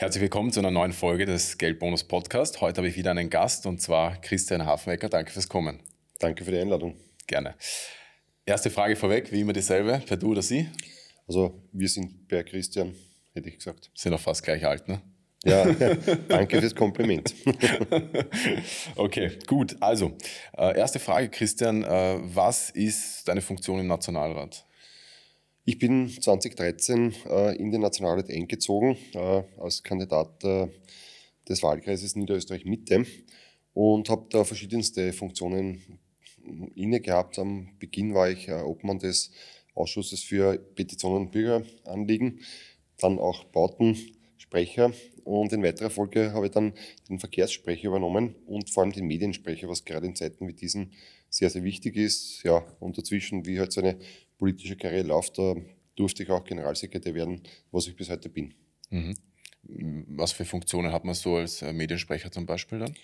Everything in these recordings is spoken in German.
Herzlich willkommen zu einer neuen Folge des Geldbonus Podcast. Heute habe ich wieder einen Gast und zwar Christian Hafenecker. Danke fürs Kommen. Danke für die Einladung. Gerne. Erste Frage vorweg, wie immer dieselbe, per Du oder Sie? Also wir sind per Christian, hätte ich gesagt. Sind auch fast gleich alt, ne? Ja, danke fürs Kompliment. okay, gut. Also, äh, erste Frage, Christian. Äh, was ist deine Funktion im Nationalrat? Ich bin 2013 äh, in den Nationalrat eingezogen äh, als Kandidat äh, des Wahlkreises Niederösterreich Mitte und habe da verschiedenste Funktionen inne gehabt. Am Beginn war ich äh, Obmann des Ausschusses für Petitionen und Bürgeranliegen, dann auch Bautensprecher und in weiterer Folge habe ich dann den Verkehrssprecher übernommen und vor allem den Mediensprecher, was gerade in Zeiten wie diesen sehr, sehr wichtig ist. Ja, und dazwischen, wie halt so eine politische Karriere läuft, da durfte ich auch Generalsekretär werden, was ich bis heute bin. Mhm. Was für Funktionen hat man so als äh, Mediensprecher zum Beispiel dann?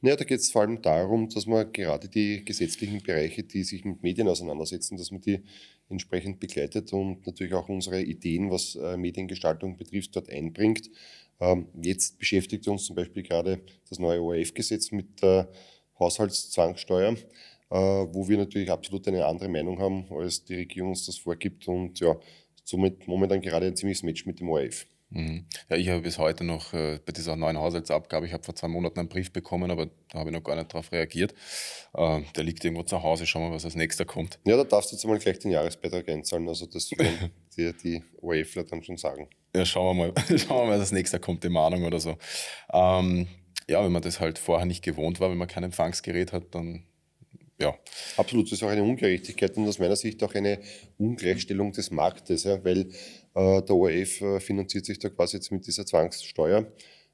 Naja, da geht es vor allem darum, dass man gerade die gesetzlichen Bereiche, die sich mit Medien auseinandersetzen, dass man die entsprechend begleitet und natürlich auch unsere Ideen, was äh, Mediengestaltung betrifft, dort einbringt. Ähm, jetzt beschäftigt uns zum Beispiel gerade das neue ORF-Gesetz mit der Haushaltszwangssteuer. Äh, wo wir natürlich absolut eine andere Meinung haben, als die Regierung uns das vorgibt und ja, somit momentan gerade ein ziemliches Match mit dem ORF. Mhm. Ja, ich habe bis heute noch äh, bei dieser neuen Haushaltsabgabe, ich habe vor zwei Monaten einen Brief bekommen, aber da habe ich noch gar nicht darauf reagiert. Äh, der liegt irgendwo zu Hause, schauen wir, was als nächster kommt. Ja, da darfst du jetzt einmal gleich den Jahresbeitrag einzahlen, also das werden dir die ORFler dann schon sagen. Ja, schauen wir mal, schauen wir mal, was als nächster kommt, die Mahnung oder so. Ähm, ja, wenn man das halt vorher nicht gewohnt war, wenn man kein Empfangsgerät hat, dann ja. Absolut, das ist auch eine Ungerechtigkeit und aus meiner Sicht auch eine Ungleichstellung des Marktes, ja, weil äh, der ORF äh, finanziert sich da quasi jetzt mit dieser Zwangssteuer,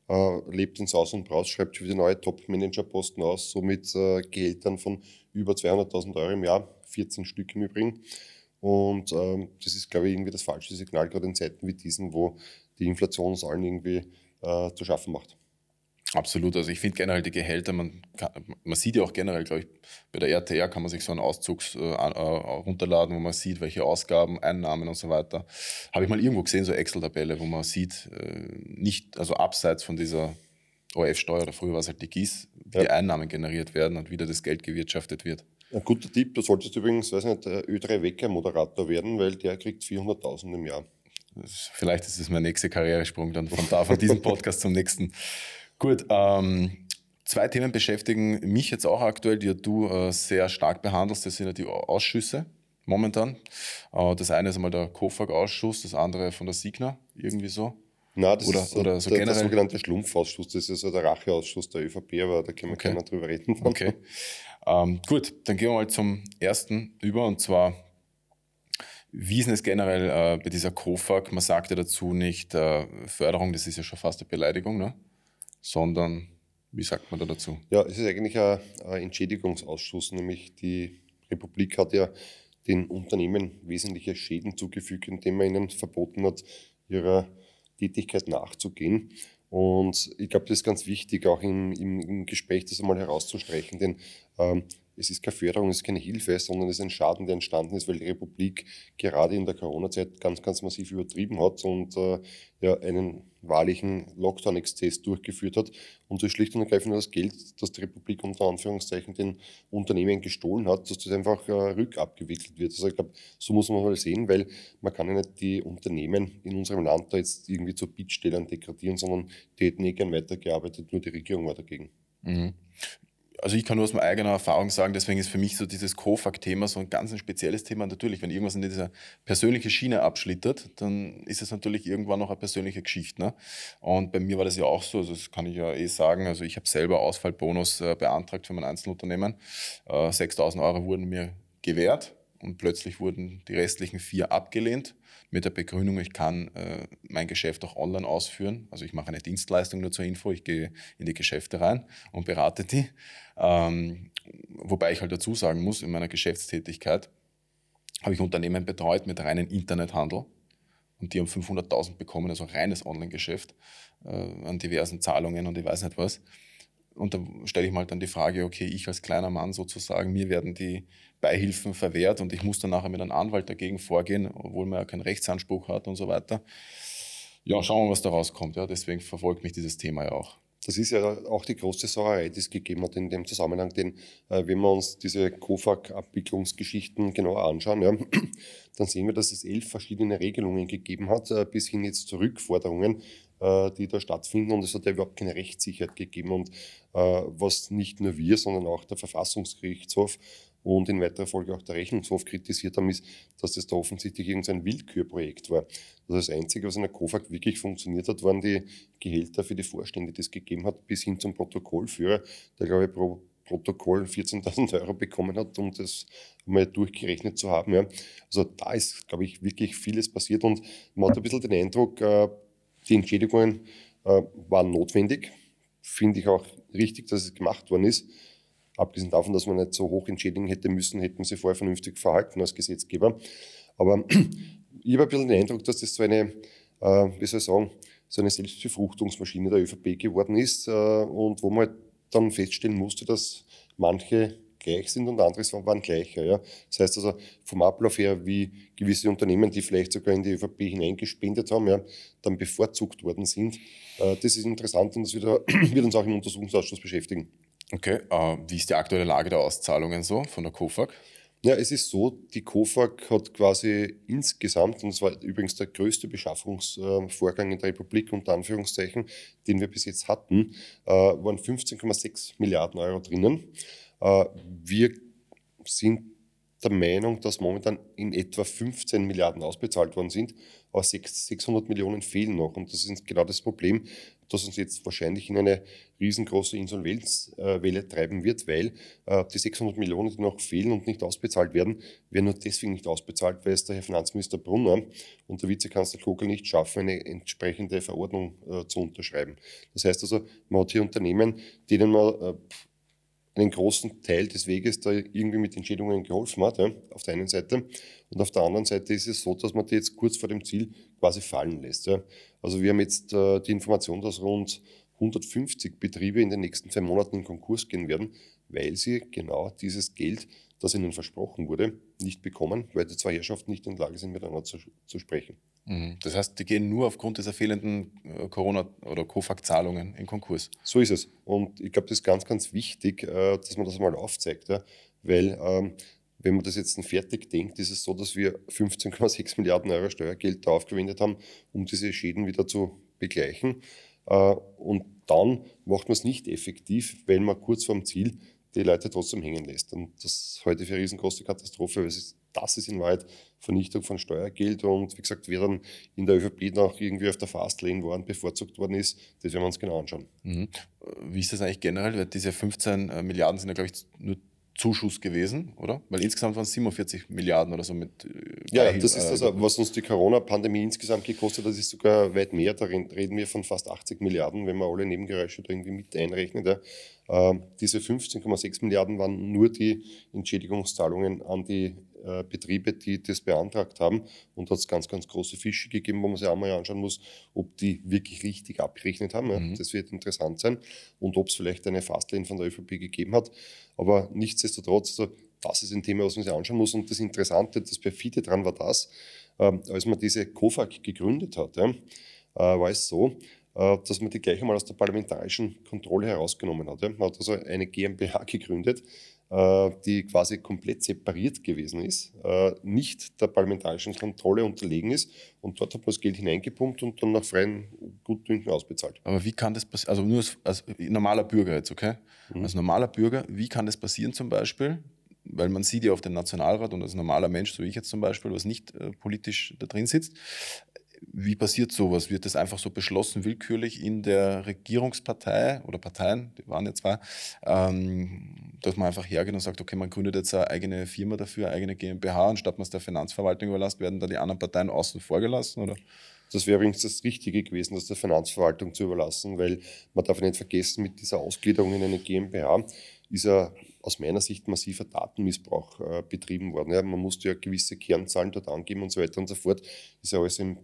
äh, lebt ins Aus und Braus, schreibt schon wieder neue Top-Manager-Posten aus, so mit äh, Gehältern von über 200.000 Euro im Jahr, 14 Stück im Übrigen. Und ähm, das ist, glaube ich, irgendwie das falsche Signal, gerade in Zeiten wie diesen, wo die Inflation uns allen irgendwie äh, zu schaffen macht. Absolut. Also ich finde generell die Gehälter, man, kann, man sieht ja auch generell, glaube ich, bei der RTR kann man sich so einen Auszug äh, runterladen, wo man sieht, welche Ausgaben, Einnahmen und so weiter. Habe ich mal irgendwo gesehen, so Excel-Tabelle, wo man sieht, äh, nicht, also abseits von dieser ORF-Steuer, oder früher war es halt die GIS, wie ja. die Einnahmen generiert werden und wieder das Geld gewirtschaftet wird. Ein guter Tipp, du solltest übrigens, weiß nicht, Ö3 Wecker-Moderator werden, weil der kriegt 400.000 im Jahr. Vielleicht ist es mein nächster Karrieresprung dann von da, von diesem Podcast zum nächsten. Gut, ähm, zwei Themen beschäftigen mich jetzt auch aktuell, die du äh, sehr stark behandelst. Das sind ja die Ausschüsse momentan. Äh, das eine ist einmal der KOFAG-Ausschuss, das andere von der Signa, irgendwie so. Nein, das oder, ist oder so der, der sogenannte Schlumpfausschuss. Das ist also der Racheausschuss der ÖVP, aber da können wir okay. keiner drüber reden. Okay. Ähm, gut, dann gehen wir mal zum ersten über und zwar wie ist es generell äh, bei dieser KOFAG? Man sagt ja dazu nicht äh, Förderung, das ist ja schon fast eine Beleidigung, ne? Sondern wie sagt man da dazu? Ja, es ist eigentlich ein, ein Entschädigungsausschuss, nämlich die Republik hat ja den Unternehmen wesentliche Schäden zugefügt, indem man ihnen verboten hat, ihrer Tätigkeit nachzugehen. Und ich glaube, das ist ganz wichtig, auch im, im, im Gespräch das einmal herauszustreichen, denn ähm, es ist keine Förderung, es ist keine Hilfe, sondern es ist ein Schaden, der entstanden ist, weil die Republik gerade in der Corona-Zeit ganz, ganz massiv übertrieben hat und äh, ja, einen wahrlichen Lockdown-Exzess durchgeführt hat. Und ist schlicht und ergreifend das Geld, das die Republik unter Anführungszeichen den Unternehmen gestohlen hat, dass das einfach äh, rückabgewickelt wird. Also ich glaube, so muss man mal sehen, weil man kann ja nicht die Unternehmen in unserem Land da jetzt irgendwie zu Bittstellern degradieren, sondern die hätten eh gern weitergearbeitet, nur die Regierung war dagegen. Mhm also ich kann nur aus meiner eigenen Erfahrung sagen, deswegen ist für mich so dieses COFAG-Thema so ein ganz ein spezielles Thema. Natürlich, wenn irgendwas in dieser persönlichen Schiene abschlittert, dann ist es natürlich irgendwann noch eine persönliche Geschichte. Ne? Und bei mir war das ja auch so, also das kann ich ja eh sagen. Also ich habe selber Ausfallbonus äh, beantragt für mein Einzelunternehmen. Äh, 6.000 Euro wurden mir gewährt und plötzlich wurden die restlichen vier abgelehnt mit der Begründung, ich kann äh, mein Geschäft auch online ausführen. Also ich mache eine Dienstleistung nur zur Info, ich gehe in die Geschäfte rein und berate die. Ähm, wobei ich halt dazu sagen muss, in meiner Geschäftstätigkeit habe ich Unternehmen betreut mit reinem Internethandel und die haben 500.000 bekommen, also reines Online-Geschäft äh, an diversen Zahlungen und ich weiß nicht was. Und da stelle ich mal dann die Frage, okay, ich als kleiner Mann sozusagen, mir werden die Beihilfen verwehrt und ich muss dann nachher mit einem Anwalt dagegen vorgehen, obwohl man ja keinen Rechtsanspruch hat und so weiter. ja, schauen wir, was da rauskommt. Ja, deswegen verfolgt mich dieses Thema ja auch. Das ist ja auch die große Sauerei, die es gegeben hat in dem Zusammenhang. Denn äh, wenn wir uns diese COFAG-Abwicklungsgeschichten genauer anschauen, ja, dann sehen wir, dass es elf verschiedene Regelungen gegeben hat, äh, bis hin jetzt zu Rückforderungen, äh, die da stattfinden. Und es hat ja überhaupt keine Rechtssicherheit gegeben. Und äh, was nicht nur wir, sondern auch der Verfassungsgerichtshof und in weiterer Folge auch der Rechnungshof kritisiert haben, ist, dass das da offensichtlich irgendein Willkürprojekt war. Also das Einzige, was in der COFAG wirklich funktioniert hat, waren die Gehälter für die Vorstände, die es gegeben hat, bis hin zum Protokollführer, der, glaube ich, pro Protokoll 14.000 Euro bekommen hat, um das mal durchgerechnet zu haben. Ja. Also da ist, glaube ich, wirklich vieles passiert und man hat ein bisschen den Eindruck, äh, die Entschädigungen äh, waren notwendig. Finde ich auch richtig, dass es gemacht worden ist. Abgesehen davon, dass man nicht so hoch entschädigen hätte müssen, hätten sie vorher vernünftig verhalten als Gesetzgeber. Aber ich habe ein bisschen den Eindruck, dass das so eine, äh, wie soll ich sagen, so eine Selbstbefruchtungsmaschine der ÖVP geworden ist äh, und wo man dann feststellen musste, dass manche gleich sind und andere waren gleicher. Ja. Das heißt also vom Ablauf her, wie gewisse Unternehmen, die vielleicht sogar in die ÖVP hineingespendet haben, ja, dann bevorzugt worden sind. Äh, das ist interessant und das wird, wird uns auch im Untersuchungsausschuss beschäftigen. Okay, uh, wie ist die aktuelle Lage der Auszahlungen so von der KOFAG? Ja, es ist so, die KOFAG hat quasi insgesamt, und es war übrigens der größte Beschaffungsvorgang in der Republik, unter Anführungszeichen, den wir bis jetzt hatten, äh, waren 15,6 Milliarden Euro drinnen. Äh, wir sind der Meinung, dass momentan in etwa 15 Milliarden ausbezahlt worden sind, aber 600 Millionen fehlen noch. Und das ist genau das Problem, das uns jetzt wahrscheinlich in eine riesengroße Insolvenzwelle treiben wird, weil äh, die 600 Millionen, die noch fehlen und nicht ausbezahlt werden, werden nur deswegen nicht ausbezahlt, weil es der Herr Finanzminister Brunner und der Vizekanzler Kogel nicht schaffen, eine entsprechende Verordnung äh, zu unterschreiben. Das heißt also, man hat hier Unternehmen, denen man einen großen Teil des Weges da irgendwie mit Entschädigungen geholfen hat, ja, auf der einen Seite. Und auf der anderen Seite ist es so, dass man die jetzt kurz vor dem Ziel quasi fallen lässt. Ja. Also wir haben jetzt äh, die Information, dass rund 150 Betriebe in den nächsten zwei Monaten in Konkurs gehen werden, weil sie genau dieses Geld, das ihnen versprochen wurde, nicht bekommen, weil die zwei Herrschaften nicht in der Lage sind, miteinander zu, zu sprechen. Mhm. Das heißt, die gehen nur aufgrund dieser fehlenden äh, Corona- oder COFAG-Zahlungen in Konkurs. So ist es. Und ich glaube, das ist ganz, ganz wichtig, äh, dass man das mal aufzeigt, weil ähm, wenn man das jetzt fertig denkt, ist es so, dass wir 15,6 Milliarden Euro Steuergeld da aufgewendet haben, um diese Schäden wieder zu begleichen. Äh, und dann macht man es nicht effektiv, weil man kurz vorm Ziel die Leute trotzdem hängen lässt. Und das halte ich für eine riesengroße Katastrophe, weil es das ist in Wahrheit Vernichtung von Steuergeld und wie gesagt, wer dann in der ÖVP noch irgendwie auf der Fastlane waren, bevorzugt worden ist, das werden wir uns genau anschauen. Mhm. Wie ist das eigentlich generell? Weil diese 15 äh, Milliarden sind ja, glaube ich, nur Zuschuss gewesen, oder? Weil insgesamt waren es 47 Milliarden oder so mit. Äh, ja, das ist also, was uns die Corona-Pandemie insgesamt gekostet hat, ist sogar weit mehr. Da reden wir von fast 80 Milliarden, wenn man alle Nebengeräusche da irgendwie mit einrechnet. Ja. Äh, diese 15,6 Milliarden waren nur die Entschädigungszahlungen an die äh, Betriebe, die das beantragt haben. Und hat es ganz, ganz große Fische gegeben, wo man sich auch mal anschauen muss, ob die wirklich richtig abgerechnet haben. Mhm. Das wird interessant sein. Und ob es vielleicht eine Fastlane von der ÖVP gegeben hat. Aber nichtsdestotrotz, also, das ist ein Thema, was man sich anschauen muss. Und das Interessante, das perfide daran war das, äh, als man diese COFAG gegründet hat, äh, war es so, dass man die gleich einmal aus der parlamentarischen Kontrolle herausgenommen hat. Man hat also eine GmbH gegründet, äh, die quasi komplett separiert gewesen ist, äh, nicht der parlamentarischen Kontrolle unterlegen ist und dort hat man das Geld hineingepumpt und dann nach freien Gutdünken ausbezahlt. Aber wie kann das passieren? Also nur als, als, normaler Bürger jetzt, okay? Mhm. Als normaler Bürger, wie kann das passieren zum Beispiel? Weil man sieht ja auf den Nationalrat und als normaler Mensch, so wie ich jetzt zum Beispiel, was nicht äh, politisch da drin sitzt, wie passiert sowas? Wird das einfach so beschlossen, willkürlich in der Regierungspartei oder Parteien, die waren ja zwei, ähm, dass man einfach hergeht und sagt, okay, man gründet jetzt eine eigene Firma dafür, eine eigene GmbH, anstatt man es der Finanzverwaltung überlässt, werden da die anderen Parteien außen vor gelassen? Oder? Das wäre übrigens das Richtige gewesen, das der Finanzverwaltung zu überlassen, weil man darf nicht vergessen, mit dieser Ausgliederung in eine GmbH ist ja aus meiner Sicht massiver Datenmissbrauch äh, betrieben worden. Ja, man musste ja gewisse Kernzahlen dort angeben und so weiter und so fort. Ist ja alles im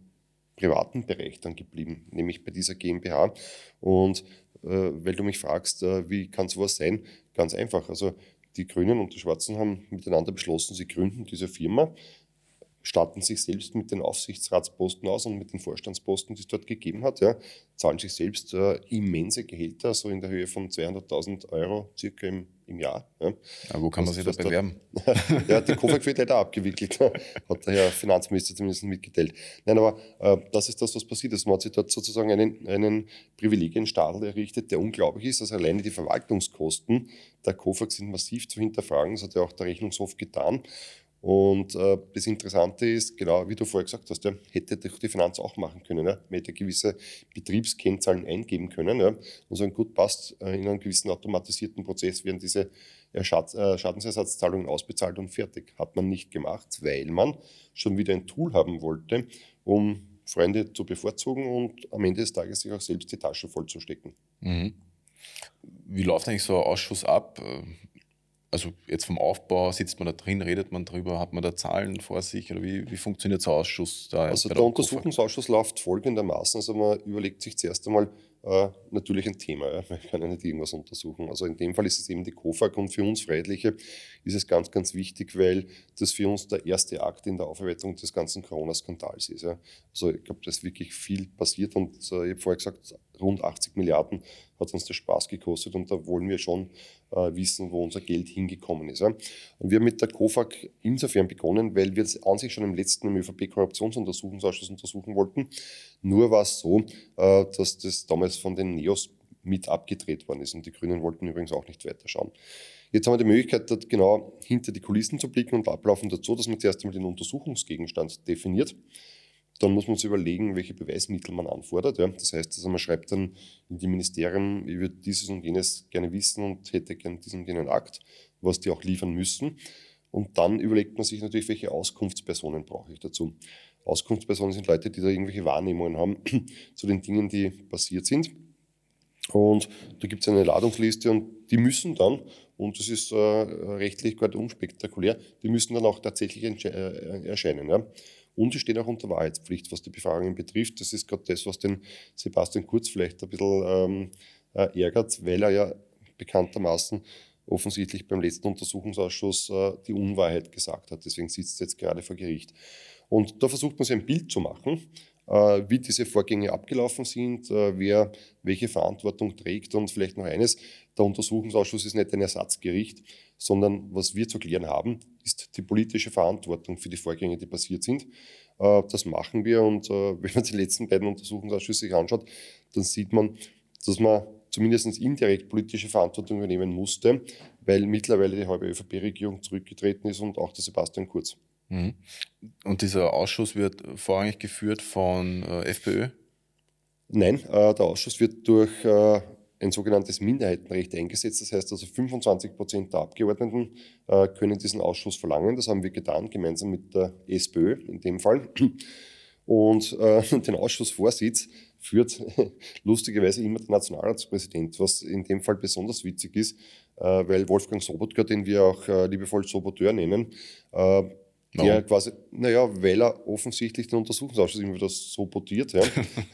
privaten Bereich dann geblieben, nämlich bei dieser GmbH. Und äh, weil du mich fragst, äh, wie kann sowas sein? Ganz einfach. Also die Grünen und die Schwarzen haben miteinander beschlossen, sie gründen diese Firma, statten sich selbst mit den Aufsichtsratsposten aus und mit den Vorstandsposten, die es dort gegeben hat, ja, zahlen sich selbst äh, immense Gehälter, so in der Höhe von 200.000 Euro circa im, im Jahr. Ja. Aber wo kann man sich da bewerben? ja, die KOFAG wird leider abgewickelt, hat der Herr Finanzminister zumindest mitgeteilt. Nein, aber äh, das ist das, was passiert ist. Man hat sich dort sozusagen einen, einen Privilegienstadel errichtet, der unglaublich ist. Also alleine die Verwaltungskosten der KOFAG sind massiv zu hinterfragen. Das hat ja auch der Rechnungshof getan. Und äh, das Interessante ist, genau wie du vorher gesagt hast, ja, hätte die Finanz auch machen können. Ja. Man hätte gewisse Betriebskennzahlen eingeben können ja, und sagen, gut, passt, äh, in einem gewissen automatisierten Prozess werden diese äh, Schad äh, Schadensersatzzahlungen ausbezahlt und fertig. Hat man nicht gemacht, weil man schon wieder ein Tool haben wollte, um Freunde zu bevorzugen und am Ende des Tages sich auch selbst die Tasche vollzustecken. Mhm. Wie läuft eigentlich so ein Ausschuss ab? Also jetzt vom Aufbau, sitzt man da drin, redet man drüber, hat man da Zahlen vor sich oder wie, wie funktioniert der Ausschuss da? Also der, der Untersuchungsausschuss läuft folgendermaßen, also man überlegt sich zuerst einmal äh, natürlich ein Thema, ja. man kann ja nicht irgendwas untersuchen. Also in dem Fall ist es eben die KOFAG und für uns Freiheitliche ist es ganz, ganz wichtig, weil das für uns der erste Akt in der Aufarbeitung des ganzen Corona-Skandals ist. Ja. Also ich glaube, da ist wirklich viel passiert und äh, ich habe vorher gesagt, rund 80 Milliarden hat uns der Spaß gekostet und da wollen wir schon äh, wissen, wo unser Geld hingekommen ist. Ja. Und wir haben mit der KOFAG insofern begonnen, weil wir das an sich schon im letzten im ÖVP-Korruptionsuntersuchungsausschuss untersuchen wollten. Nur war es so, äh, dass das damals von den NEOS mit abgedreht worden ist und die Grünen wollten übrigens auch nicht weiterschauen. Jetzt haben wir die Möglichkeit, dort genau hinter die Kulissen zu blicken und ablaufen dazu, dass man zuerst einmal den Untersuchungsgegenstand definiert. Dann muss man sich überlegen, welche Beweismittel man anfordert. Ja. Das heißt, also man schreibt dann in die Ministerien, ich würde dieses und jenes gerne wissen und hätte gerne diesen und jenen Akt, was die auch liefern müssen. Und dann überlegt man sich natürlich, welche Auskunftspersonen brauche ich dazu. Auskunftspersonen sind Leute, die da irgendwelche Wahrnehmungen haben zu den Dingen, die passiert sind. Und da gibt es eine Ladungsliste und die müssen dann, und das ist äh, rechtlich gerade unspektakulär, die müssen dann auch tatsächlich äh, erscheinen. Ja. Und sie stehen auch unter Wahrheitspflicht, was die Befragungen betrifft. Das ist gerade das, was den Sebastian Kurz vielleicht ein bisschen ähm, äh, ärgert, weil er ja bekanntermaßen offensichtlich beim letzten Untersuchungsausschuss äh, die Unwahrheit gesagt hat. Deswegen sitzt er jetzt gerade vor Gericht. Und da versucht man sich ein Bild zu machen, äh, wie diese Vorgänge abgelaufen sind, äh, wer welche Verantwortung trägt und vielleicht noch eines, der Untersuchungsausschuss ist nicht ein Ersatzgericht, sondern was wir zu klären haben, ist die politische Verantwortung für die Vorgänge, die passiert sind. Äh, das machen wir und äh, wenn man die letzten beiden Untersuchungsausschüsse sich anschaut, dann sieht man, dass man zumindest indirekt politische Verantwortung übernehmen musste, weil mittlerweile die halbe ÖVP-Regierung zurückgetreten ist und auch der Sebastian Kurz. Mhm. Und dieser Ausschuss wird vorrangig geführt von äh, FPÖ? Nein, äh, der Ausschuss wird durch äh, ein sogenanntes Minderheitenrecht eingesetzt. Das heißt also 25 Prozent der Abgeordneten äh, können diesen Ausschuss verlangen. Das haben wir getan, gemeinsam mit der SPÖ in dem Fall. Und äh, den Ausschussvorsitz führt lustigerweise immer der Nationalratspräsident, was in dem Fall besonders witzig ist, äh, weil Wolfgang Sobotka, den wir auch äh, liebevoll Soboteur nennen, no. quasi, naja, weil er offensichtlich den Untersuchungsausschuss immer wieder sabotiert, ja,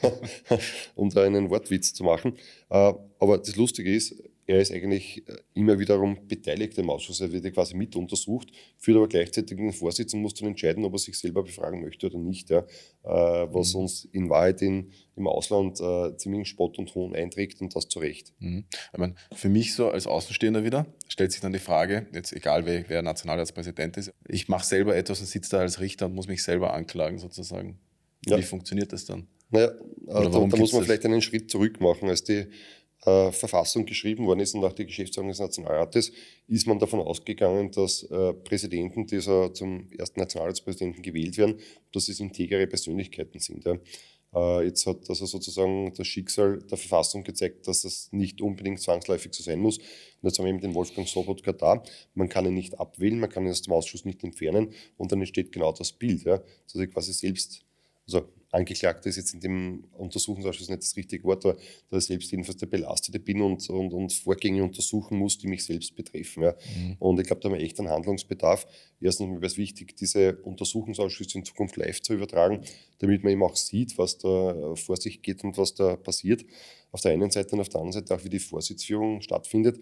um da einen Wortwitz zu machen. Äh, aber das Lustige ist, er ist eigentlich äh, immer wiederum beteiligt im Ausschuss. Er wird ja quasi mit untersucht, führt aber gleichzeitig den Vorsitz und muss dann entscheiden, ob er sich selber befragen möchte oder nicht. Ja. Äh, was mhm. uns in Wahrheit in, im Ausland äh, ziemlichen Spott und Hohn einträgt und das zu Recht. Mhm. Ich meine, für mich so als Außenstehender wieder stellt sich dann die Frage, jetzt egal wer, wer Nationalratspräsident ist, ich mache selber etwas und sitze da als Richter und muss mich selber anklagen sozusagen. Ja. Wie funktioniert das dann? Naja, da, da muss man das? vielleicht einen Schritt zurück machen. Als die äh, Verfassung geschrieben worden ist und auch die Geschäftsordnung des Nationalrates, ist man davon ausgegangen, dass äh, Präsidenten, die so zum ersten Nationalratspräsidenten gewählt werden, dass es integere Persönlichkeiten sind. Ja. Äh, jetzt hat also sozusagen das Schicksal der Verfassung gezeigt, dass das nicht unbedingt zwangsläufig so sein muss. Und jetzt haben wir eben den Wolfgang Sobotka da. Man kann ihn nicht abwählen, man kann ihn aus dem Ausschuss nicht entfernen und dann entsteht genau das Bild, ja, dass er quasi selbst, also Angeklagter ist jetzt in dem Untersuchungsausschuss nicht das richtige Wort, aber dass ich selbst jedenfalls der Belastete bin und, und, und Vorgänge untersuchen muss, die mich selbst betreffen. Ja. Mhm. Und ich glaube, da haben wir echt einen Handlungsbedarf. Erstens wäre es wichtig, diese Untersuchungsausschüsse in Zukunft live zu übertragen, damit man eben auch sieht, was da vor sich geht und was da passiert. Auf der einen Seite und auf der anderen Seite auch, wie die Vorsitzführung stattfindet.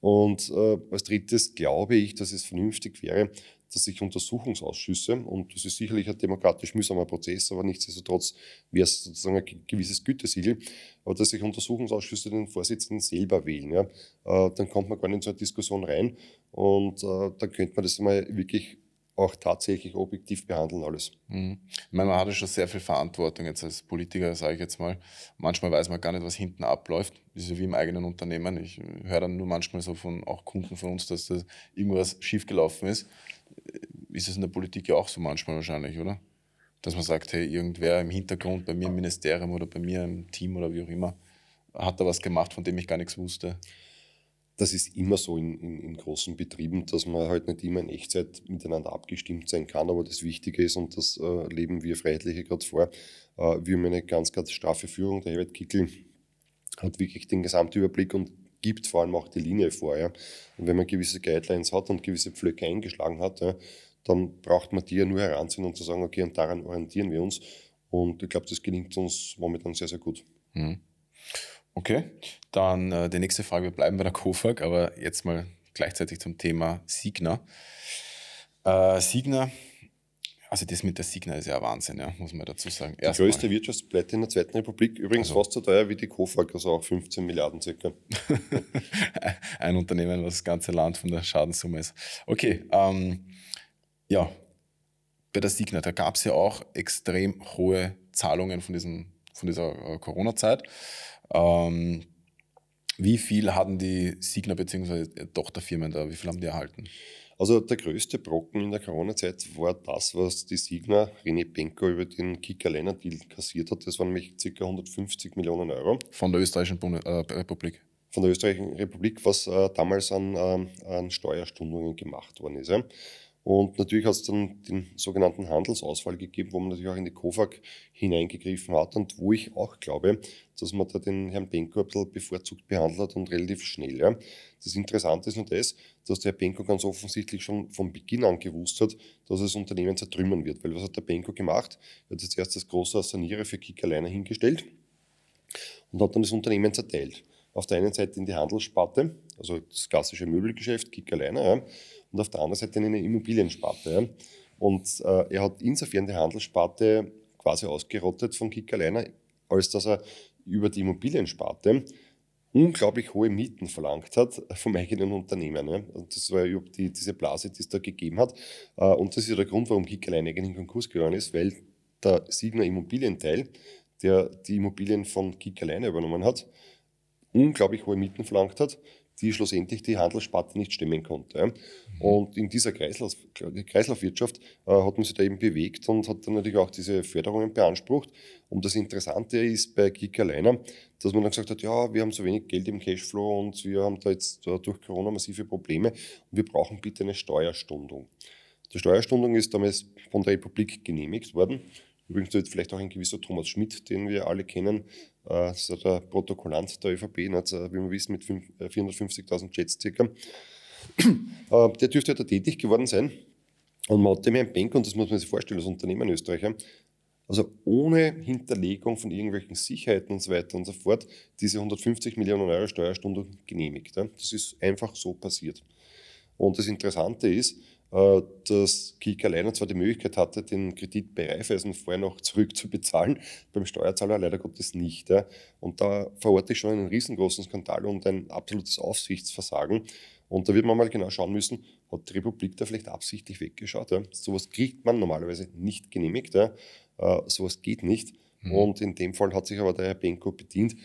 Und äh, als drittes glaube ich, dass es vernünftig wäre, dass sich Untersuchungsausschüsse, und das ist sicherlich ein demokratisch mühsamer Prozess, aber nichtsdestotrotz wäre es sozusagen ein gewisses Gütesiegel, aber dass sich Untersuchungsausschüsse den Vorsitzenden selber wählen. Ja, äh, dann kommt man gar nicht in so eine Diskussion rein und äh, dann könnte man das mal wirklich auch tatsächlich objektiv behandeln alles. Mhm. Ich meine, man hat ja schon sehr viel Verantwortung jetzt als Politiker, sage ich jetzt mal. Manchmal weiß man gar nicht, was hinten abläuft. Das ist ja wie im eigenen Unternehmen. Ich höre dann nur manchmal so von auch Kunden von uns, dass da irgendwas schiefgelaufen ist. Ist es in der Politik ja auch so manchmal wahrscheinlich, oder? Dass man sagt, hey, irgendwer im Hintergrund bei mir im Ministerium oder bei mir im Team oder wie auch immer hat da was gemacht, von dem ich gar nichts wusste das ist immer so in, in, in, großen Betrieben, dass man halt nicht immer in Echtzeit miteinander abgestimmt sein kann, aber das Wichtige ist, und das äh, leben wir Freiheitliche gerade vor, äh, wir haben eine ganz, ganz straffe Führung. Der Herbert Kickel hat wirklich den Gesamtüberblick und gibt vor allem auch die Linie vor. Ja. Und wenn man gewisse Guidelines hat und gewisse Pflöcke eingeschlagen hat, ja, dann braucht man die ja nur heranziehen und zu sagen, okay, und daran orientieren wir uns. Und ich glaube, das gelingt uns momentan sehr, sehr gut. Mhm. Okay, dann äh, die nächste Frage. Wir bleiben bei der KOFAG, aber jetzt mal gleichzeitig zum Thema Signa. Äh, Signa, also das mit der Signa ist ja Wahnsinn, ja, muss man dazu sagen. Die Erst größte mal. Wirtschaftspleite in der Zweiten Republik, übrigens also. fast so teuer wie die KOFAG, also auch 15 Milliarden circa. Ein Unternehmen, was das ganze Land von der Schadenssumme ist. Okay, ähm, ja, bei der Signa, da gab es ja auch extrem hohe Zahlungen von, diesem, von dieser äh, Corona-Zeit. Ähm, wie viel hatten die Signa bzw. Tochterfirmen da? Wie viel haben die erhalten? Also der größte Brocken in der Corona-Zeit war das, was die Signa René Benko über den Kickerliner-Deal kassiert hat. Das waren nämlich ca. 150 Millionen Euro. Von der österreichischen Bund äh, Republik? Von der österreichischen Republik, was äh, damals an, äh, an Steuerstundungen gemacht worden ist. Ja. Und natürlich hat es dann den sogenannten Handelsausfall gegeben, wo man natürlich auch in die KOFAG hineingegriffen hat und wo ich auch glaube, dass man da den Herrn Benko ein bisschen bevorzugt behandelt hat und relativ schnell. Ja. Das Interessante ist nur das, dass der Herr Benko ganz offensichtlich schon von Beginn an gewusst hat, dass das Unternehmen zertrümmern wird. Weil was hat der Benko gemacht? Er hat jetzt erst das große Saniere für Kick alleine hingestellt und hat dann das Unternehmen zerteilt. Auf der einen Seite in die Handelssparte, also das klassische Möbelgeschäft, Kick alleine, ja, und auf der anderen Seite eine Immobiliensparte. Und äh, er hat insofern die Handelssparte quasi ausgerottet von Kick alleine, als dass er über die Immobiliensparte unglaublich hohe Mieten verlangt hat vom eigenen Unternehmen. Ja. Und das war ja die, diese Blase, die es da gegeben hat. Äh, und das ist ja der Grund, warum Kick alleine in Konkurs gegangen ist, weil der Signer Immobilienteil, der die Immobilien von Kick alleine übernommen hat, unglaublich hohe Mieten verlangt hat, die schlussendlich die Handelssparte nicht stemmen konnte. Mhm. Und in dieser Kreislauf, Kreislaufwirtschaft äh, hat man sich da eben bewegt und hat dann natürlich auch diese Förderungen beansprucht. Und das Interessante ist bei Geek alleine, dass man dann gesagt hat, ja, wir haben so wenig Geld im Cashflow und wir haben da jetzt durch Corona massive Probleme und wir brauchen bitte eine Steuerstundung. Die Steuerstundung ist damals von der Republik genehmigt worden. Übrigens wird vielleicht auch ein gewisser Thomas Schmidt, den wir alle kennen, äh, der Protokollant der ÖVP, wie man wissen, mit 450.000 äh, Jets circa. Äh, der dürfte da tätig geworden sein. Und man hat dem Herrn Bank, und das muss man sich vorstellen, als Unternehmen Österreicher, also ohne Hinterlegung von irgendwelchen Sicherheiten und so weiter und so fort, diese 150 Millionen Euro Steuerstunde genehmigt. Das ist einfach so passiert. Und das Interessante ist, äh, dass KIK alleine zwar die Möglichkeit hatte, den Kredit bei Raiffeisen vorher noch zurückzubezahlen, beim Steuerzahler leider Gottes nicht. Und da verorte ich schon einen riesengroßen Skandal und ein absolutes Aufsichtsversagen. Und da wird man mal genau schauen müssen, hat die Republik da vielleicht absichtlich weggeschaut. Ja? Sowas kriegt man normalerweise nicht genehmigt. Ja? Äh, sowas geht nicht. Mhm. Und in dem Fall hat sich aber der Herr Benko bedient.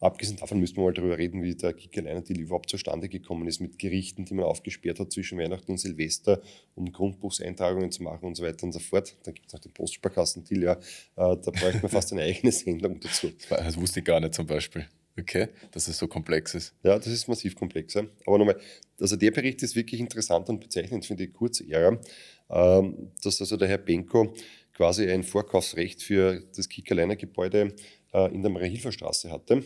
Abgesehen davon müssen wir mal darüber reden, wie der Kick-Deal überhaupt zustande gekommen ist, mit Gerichten, die man aufgesperrt hat zwischen Weihnachten und Silvester, um Grundbuchseintragungen zu machen und so weiter und so fort. Dann gibt es noch den Postsparkassen-Deal, ja, äh, da bräuchte man fast eine eigene Sendung dazu. Das wusste ich gar nicht zum Beispiel. Okay, dass es so komplex ist. Ja, das ist massiv komplex. Ja. Aber nochmal, also der Bericht ist wirklich interessant und bezeichnend für die kurze Ära, ähm, dass also der Herr Benko quasi ein Vorkaufsrecht für das Kickerliner-Gebäude äh, in der Marie-Hilfer-Straße hatte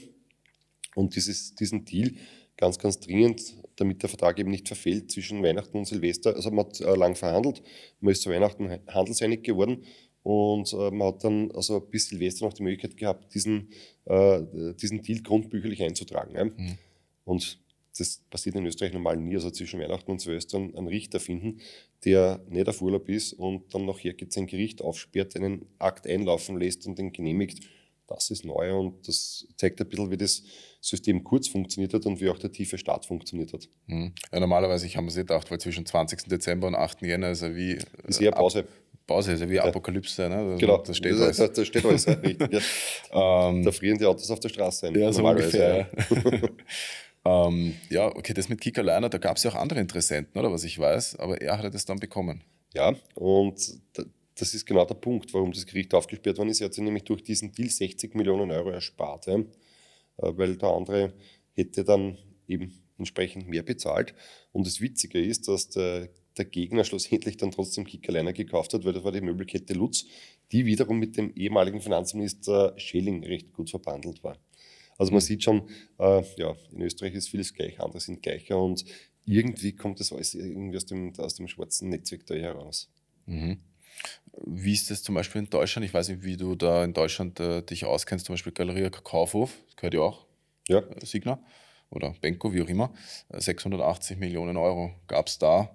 und dieses, diesen Deal ganz, ganz dringend, damit der Vertrag eben nicht verfällt zwischen Weihnachten und Silvester. Also man hat äh, lang verhandelt, man ist zu Weihnachten handelseinig geworden und äh, man hat dann also bis Silvester noch die Möglichkeit gehabt, diesen, äh, diesen Deal grundbücherlich einzutragen. Ja. Mhm. Und das passiert in Österreich normal nie. Also zwischen Weihnachten und Silvester einen Richter finden, der nicht auf Urlaub ist und dann nachher geht sein Gericht aufsperrt, einen Akt einlaufen lässt und den genehmigt. Das ist neu und das zeigt ein bisschen, wie das System kurz funktioniert hat und wie auch der tiefe Start funktioniert hat. Mhm. Ja, normalerweise, ich habe mir das gedacht, weil zwischen 20. Dezember und 8. Jänner ist er wie. Ist eher Pause. Pause, also wie Apokalypse, ne? Das, genau, das steht alles. Das, das steht alles, richtig. Ja. ähm, da frieren die Autos auf der Straße ein. Ja, so ungefähr. Ja. ähm, ja, okay, das mit Kika Leiner, da gab es ja auch andere Interessenten, oder was ich weiß, aber er hatte das dann bekommen. Ja, und das ist genau der Punkt, warum das Gericht aufgesperrt worden ist. Er hat sich nämlich durch diesen Deal 60 Millionen Euro erspart, ja? Äh, weil der andere hätte dann eben entsprechend mehr bezahlt. Und das Witzige ist, dass der der Gegner schlussendlich dann trotzdem Kick alleine gekauft hat, weil das war die Möbelkette Lutz, die wiederum mit dem ehemaligen Finanzminister Schelling recht gut verbandelt war. Also man mhm. sieht schon, äh, ja, in Österreich ist vieles gleich, andere sind gleicher und irgendwie kommt das alles irgendwie aus dem, aus dem schwarzen Netzwerk da heraus. Mhm. Wie ist das zum Beispiel in Deutschland? Ich weiß nicht, wie du da in Deutschland äh, dich auskennst, zum Beispiel Galeria Kaufhof, das gehört ja auch, ja. Äh, Signa oder Benko, wie auch immer. 680 Millionen Euro gab es da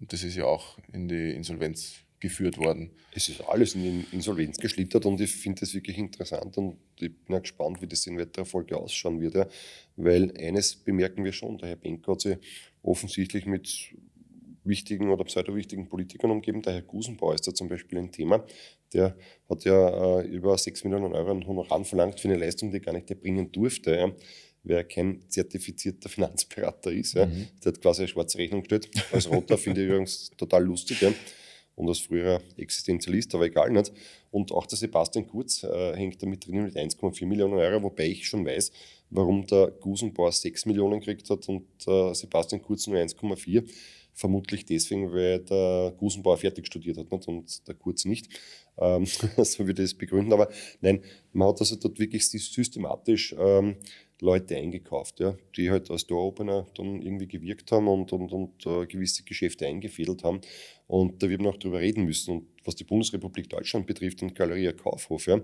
das ist ja auch in die Insolvenz geführt worden. Es ist alles in die Insolvenz geschlittert und ich finde das wirklich interessant und ich bin auch gespannt, wie das in weiterer Folge ausschauen wird. Ja. Weil eines bemerken wir schon, der Herr Benko hat sich offensichtlich mit wichtigen oder pseudo-wichtigen Politikern umgeben. Der Herr Gusenbauer ist da zum Beispiel ein Thema. Der hat ja äh, über 6 Millionen Euro an Honoran verlangt für eine Leistung, die gar nicht erbringen durfte. Ja wer kein zertifizierter Finanzberater ist. Ja. Mhm. Der hat quasi eine schwarze Rechnung gestellt. Als Roter finde ich übrigens total lustig. Ja. Und als früherer Existenzialist, aber egal nicht. Und auch der Sebastian Kurz äh, hängt da mit drin mit 1,4 Millionen Euro, wobei ich schon weiß, warum der Gusenbauer 6 Millionen gekriegt hat und äh, Sebastian Kurz nur 1,4. Vermutlich deswegen, weil der Gusenbauer fertig studiert hat nicht? und der Kurz nicht. Ähm, so würde ich das begründen. Aber nein, man hat also dort wirklich systematisch ähm, Leute eingekauft, ja, die halt als Door-Opener dann irgendwie gewirkt haben und, und, und uh, gewisse Geschäfte eingefädelt haben. Und da wird man auch drüber reden müssen. Und was die Bundesrepublik Deutschland betrifft und Galeria Kaufhof, ja,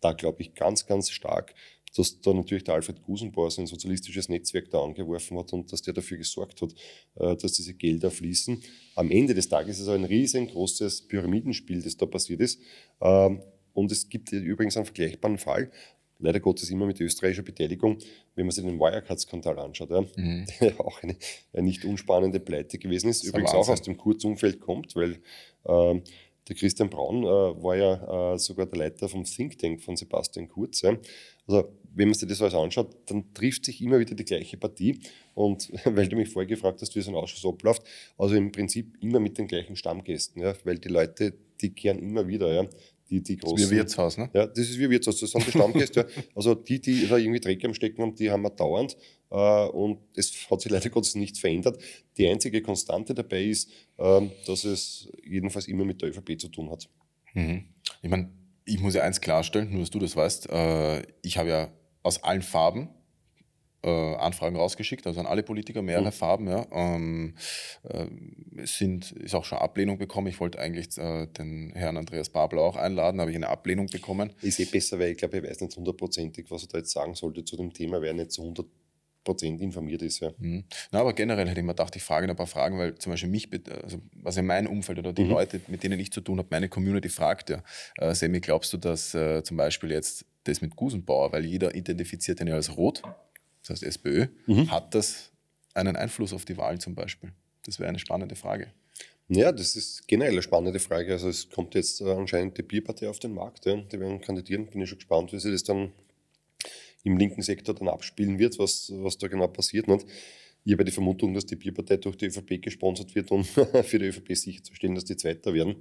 da glaube ich ganz, ganz stark, dass da natürlich der Alfred Gusenbauer sein sozialistisches Netzwerk da angeworfen hat und dass der dafür gesorgt hat, äh, dass diese Gelder fließen. Am Ende des Tages ist es ein riesengroßes Pyramidenspiel, das da passiert ist. Ähm, und es gibt übrigens einen vergleichbaren Fall leider Gottes immer mit österreichischer Beteiligung, wenn man sich den Wirecard-Skandal anschaut, ja, mhm. der auch eine, eine, nicht unspannende Pleite gewesen ist, das übrigens auch aus dem Kurzumfeld kommt, weil ähm, der Christian Braun äh, war ja äh, sogar der Leiter vom Think Tank von Sebastian Kurz. Ja. Also wenn man sich das alles anschaut, dann trifft sich immer wieder die gleiche Partie. Und weil du mich vorher gefragt hast, wie so ein Ausschuss abläuft, also im Prinzip immer mit den gleichen Stammgästen, ja, weil die Leute, die kehren immer wieder. Ja die, die großen. Das ist wie Wirtshaus, ne? Ja, das ist wie Wirtshaus. Das sind die Stammgäste. ja. Also die, die da irgendwie Dreck am Stecken haben, die haben wir dauernd. Äh, und es hat sich leider Gottes nichts verändert. Die einzige Konstante dabei ist, äh, dass es jedenfalls immer mit der ÖVP zu tun hat. Mhm. Ich meine, ich muss ja eins klarstellen, nur dass du das weißt. Äh, ich habe ja aus allen Farben äh, Anfragen rausgeschickt, also an alle Politiker, mehrere mhm. Farben. Ja. Ähm, äh, es sind, ist auch schon Ablehnung bekommen. Ich wollte eigentlich äh, den Herrn Andreas Babler auch einladen, habe ich eine Ablehnung bekommen. Ist eh besser, weil ich glaube, ich weiß nicht hundertprozentig, was er da jetzt sagen sollte zu dem Thema, wer nicht zu 100 Prozent informiert ist. Ja. Mhm. Na, aber generell hätte ich mir gedacht, ich frage ein paar Fragen, weil zum Beispiel mich, also was in meinem Umfeld oder die mhm. Leute, mit denen ich zu tun habe, meine Community fragt ja, äh, Semi, glaubst du, dass äh, zum Beispiel jetzt das mit Gusenbauer, weil jeder identifiziert ihn ja als rot, das heißt SPÖ, mhm. hat das einen Einfluss auf die Wahlen zum Beispiel? Das wäre eine spannende Frage. Ja, das ist generell eine spannende Frage. Also es kommt jetzt äh, anscheinend die Bierpartei auf den Markt. Ja. Die werden kandidieren. Bin ich schon gespannt, wie sie das dann im linken Sektor dann abspielen wird, was, was da genau passiert. Nicht? Ich habe die Vermutung, dass die Bierpartei durch die ÖVP gesponsert wird, um für die ÖVP sicherzustellen, dass die Zweiter werden.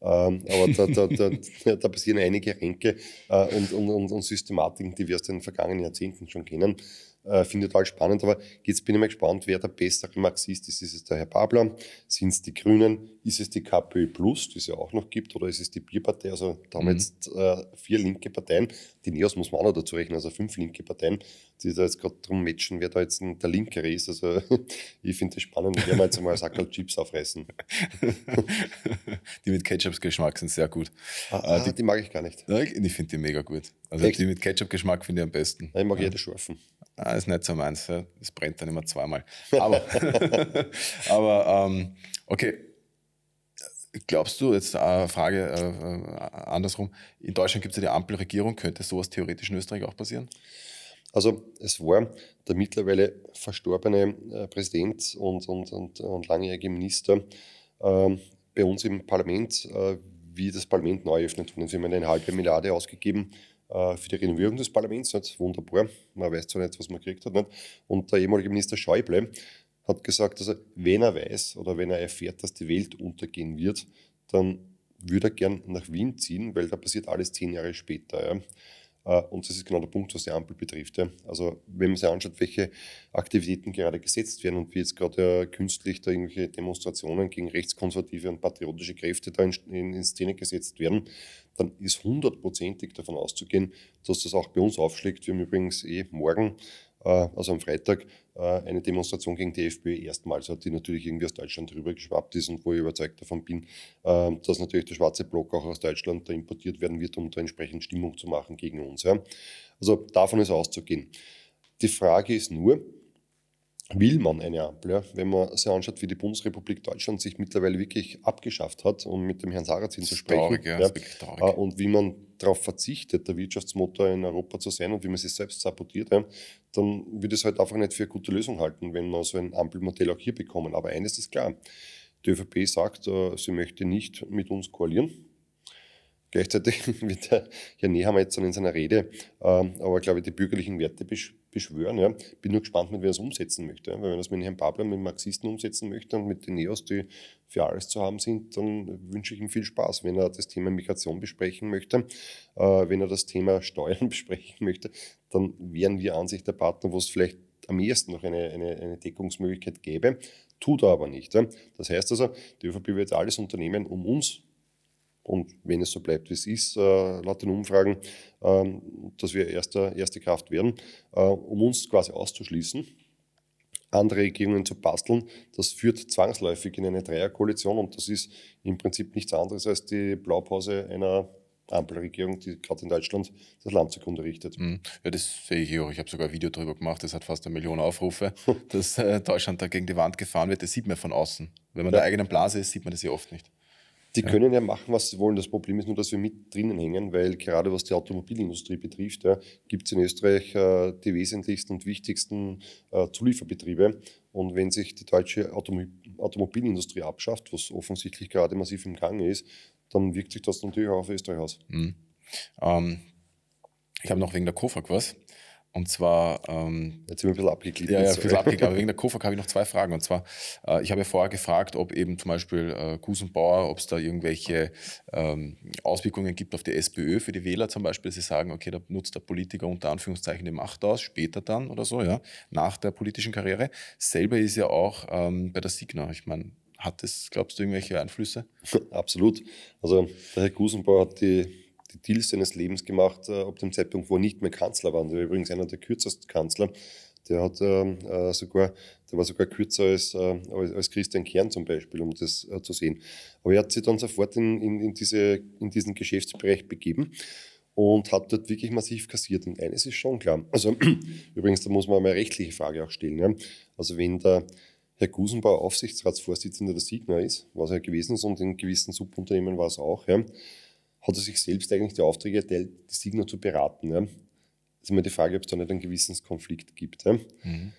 Ähm, aber da, da, da, da, passieren einige Ränke äh, und, und, und, und Systematiken, die wir aus den vergangenen Jahrzehnten schon kennen. Äh, Finde ich total spannend, aber jetzt bin ich mal gespannt, wer der bessere Marxist ist. Ist es der Herr Babler? Sind es die Grünen? Ist es die KPÖ Plus, die es ja auch noch gibt? Oder ist es die Bierpartei? Also da haben wir mhm. jetzt äh, vier linke Parteien. Die NEOS muss man auch noch dazu rechnen, also fünf linke Parteien, die da jetzt gerade drum matchen, wer da jetzt der Linkere ist. Also ich finde das spannend. Werde mal jetzt einmal Sackerl Chips aufreißen. die mit Ketchup-Geschmack sind sehr gut. Ah, äh, ah, die, die, mag ich gar nicht. Ich finde die mega gut. Also Echt? die mit Ketchup-Geschmack finde ich am besten. Ich mag ja. jede scharfen. Ah, ist nicht so meins. Das brennt dann immer zweimal. Aber, aber ähm, okay. Glaubst du, jetzt eine Frage äh, andersrum, in Deutschland gibt es ja die Ampelregierung, könnte sowas theoretisch in Österreich auch passieren? Also es war der mittlerweile verstorbene äh, Präsident und, und, und, und langjährige Minister äh, bei uns im Parlament, äh, wie das Parlament neu eröffnet wurde. Sie haben eine halbe Milliarde ausgegeben äh, für die Renovierung des Parlaments. Nicht? Wunderbar. Man weiß zwar nicht, was man gekriegt hat. Nicht? Und der ehemalige Minister Schäuble hat gesagt, also wenn er weiß oder wenn er erfährt, dass die Welt untergehen wird, dann würde er gern nach Wien ziehen, weil da passiert alles zehn Jahre später. Ja. Äh, und das ist genau der Punkt, was die Ampel betrifft. Also wenn man sich anschaut, welche Aktivitäten gerade gesetzt werden und wie jetzt gerade künstlich da irgendwelche Demonstrationen gegen rechtskonservative und patriotische Kräfte da in, in, in Szene gesetzt werden, dann ist hundertprozentig davon auszugehen, dass das auch bei uns aufschlägt. Wir haben übrigens eh morgen äh, also am Freitag, äh, eine Demonstration gegen die FPÖ erstmals hat, die natürlich irgendwie aus Deutschland rübergeschwappt ist und wo ich überzeugt davon bin, äh, dass natürlich der schwarze Block auch aus Deutschland da importiert werden wird, um da entsprechend Stimmung zu machen gegen uns. Also davon ist auszugehen. Die Frage ist nur, will man eine Ampel. Ja? Wenn man sich anschaut, wie die Bundesrepublik Deutschland sich mittlerweile wirklich abgeschafft hat, um mit dem Herrn Sarrazin zu sprechen. Traurig, ja, ja, äh, und wie man darauf verzichtet, der Wirtschaftsmotor in Europa zu sein und wie man sich selbst sabotiert, ja, dann würde es halt einfach nicht für eine gute Lösung halten, wenn wir so ein Ampelmodell auch hier bekommen. Aber eines ist klar, die ÖVP sagt, äh, sie möchte nicht mit uns koalieren. Gleichzeitig wird der Herr Nehammer jetzt in seiner Rede, ähm, aber glaube ich, die bürgerlichen Werte beschwören. Ja. Bin nur gespannt, mit wer es umsetzen möchte. Weil wenn es mit Herrn Babler, mit Marxisten umsetzen möchte und mit den Neos, die für alles zu haben sind, dann wünsche ich ihm viel Spaß. Wenn er das Thema Migration besprechen möchte, äh, wenn er das Thema Steuern besprechen möchte, dann wären wir an sich der Partner, wo es vielleicht am ehesten noch eine, eine, eine Deckungsmöglichkeit gäbe. Tut er aber nicht. Das heißt also, die ÖVP wird alles unternehmen, um uns und wenn es so bleibt, wie es ist, äh, laut den Umfragen, äh, dass wir erste, erste Kraft werden, äh, um uns quasi auszuschließen, andere Regierungen zu basteln, das führt zwangsläufig in eine Dreierkoalition und das ist im Prinzip nichts anderes als die Blaupause einer Ampelregierung, die gerade in Deutschland das Land zugrunde richtet. Mhm. Ja, das sehe ich auch. Ich habe sogar ein Video darüber gemacht, das hat fast eine Million Aufrufe, dass äh, Deutschland da gegen die Wand gefahren wird. Das sieht man von außen. Wenn man ja. der eigenen Blase ist, sieht man das ja oft nicht. Die können ja machen, was sie wollen. Das Problem ist nur, dass wir mit drinnen hängen, weil gerade was die Automobilindustrie betrifft, ja, gibt es in Österreich äh, die wesentlichsten und wichtigsten äh, Zulieferbetriebe. Und wenn sich die deutsche Automo Automobilindustrie abschafft, was offensichtlich gerade massiv im Gange ist, dann wirkt sich das natürlich auch auf Österreich aus. Mhm. Ähm, ich habe noch wegen der KOFAG was. Und zwar. Ähm, Jetzt sind wir ein bisschen abgegliedert. Ja, ja, ein bisschen abgegliedert. Aber wegen der KOFAG habe ich noch zwei Fragen. Und zwar, äh, ich habe ja vorher gefragt, ob eben zum Beispiel äh, Gusenbauer, ob es da irgendwelche ähm, Auswirkungen gibt auf die SPÖ für die Wähler zum Beispiel. Sie sagen, okay, da nutzt der Politiker unter Anführungszeichen die Macht aus, später dann oder so, ja, nach der politischen Karriere. Selber ist ja auch ähm, bei der Signa. Ich meine, hat das, glaubst du, irgendwelche Einflüsse? Absolut. Also der Herr Gusenbauer hat die die Deals seines Lebens gemacht, äh, ab dem Zeitpunkt, wo er nicht mehr Kanzler war. Der war übrigens einer der kürzesten Kanzler. Der hat ähm, äh, sogar, der war sogar kürzer als, äh, als, Christian Kern zum Beispiel, um das äh, zu sehen. Aber er hat sich dann sofort in, in, in, diese, in diesen Geschäftsbereich begeben und hat dort wirklich massiv kassiert. Und eines ist schon klar. Also übrigens, da muss man eine rechtliche Frage auch stellen. Ja? Also wenn der Herr Gusenbauer Aufsichtsratsvorsitzender der Signa ist, was er gewesen ist und in gewissen Subunternehmen war es auch, ja, hat er sich selbst eigentlich die Aufträge erteilt, die Signa zu beraten. Ja? Das ist immer die Frage, ob es da nicht einen Gewissenskonflikt gibt. Ja? Mhm.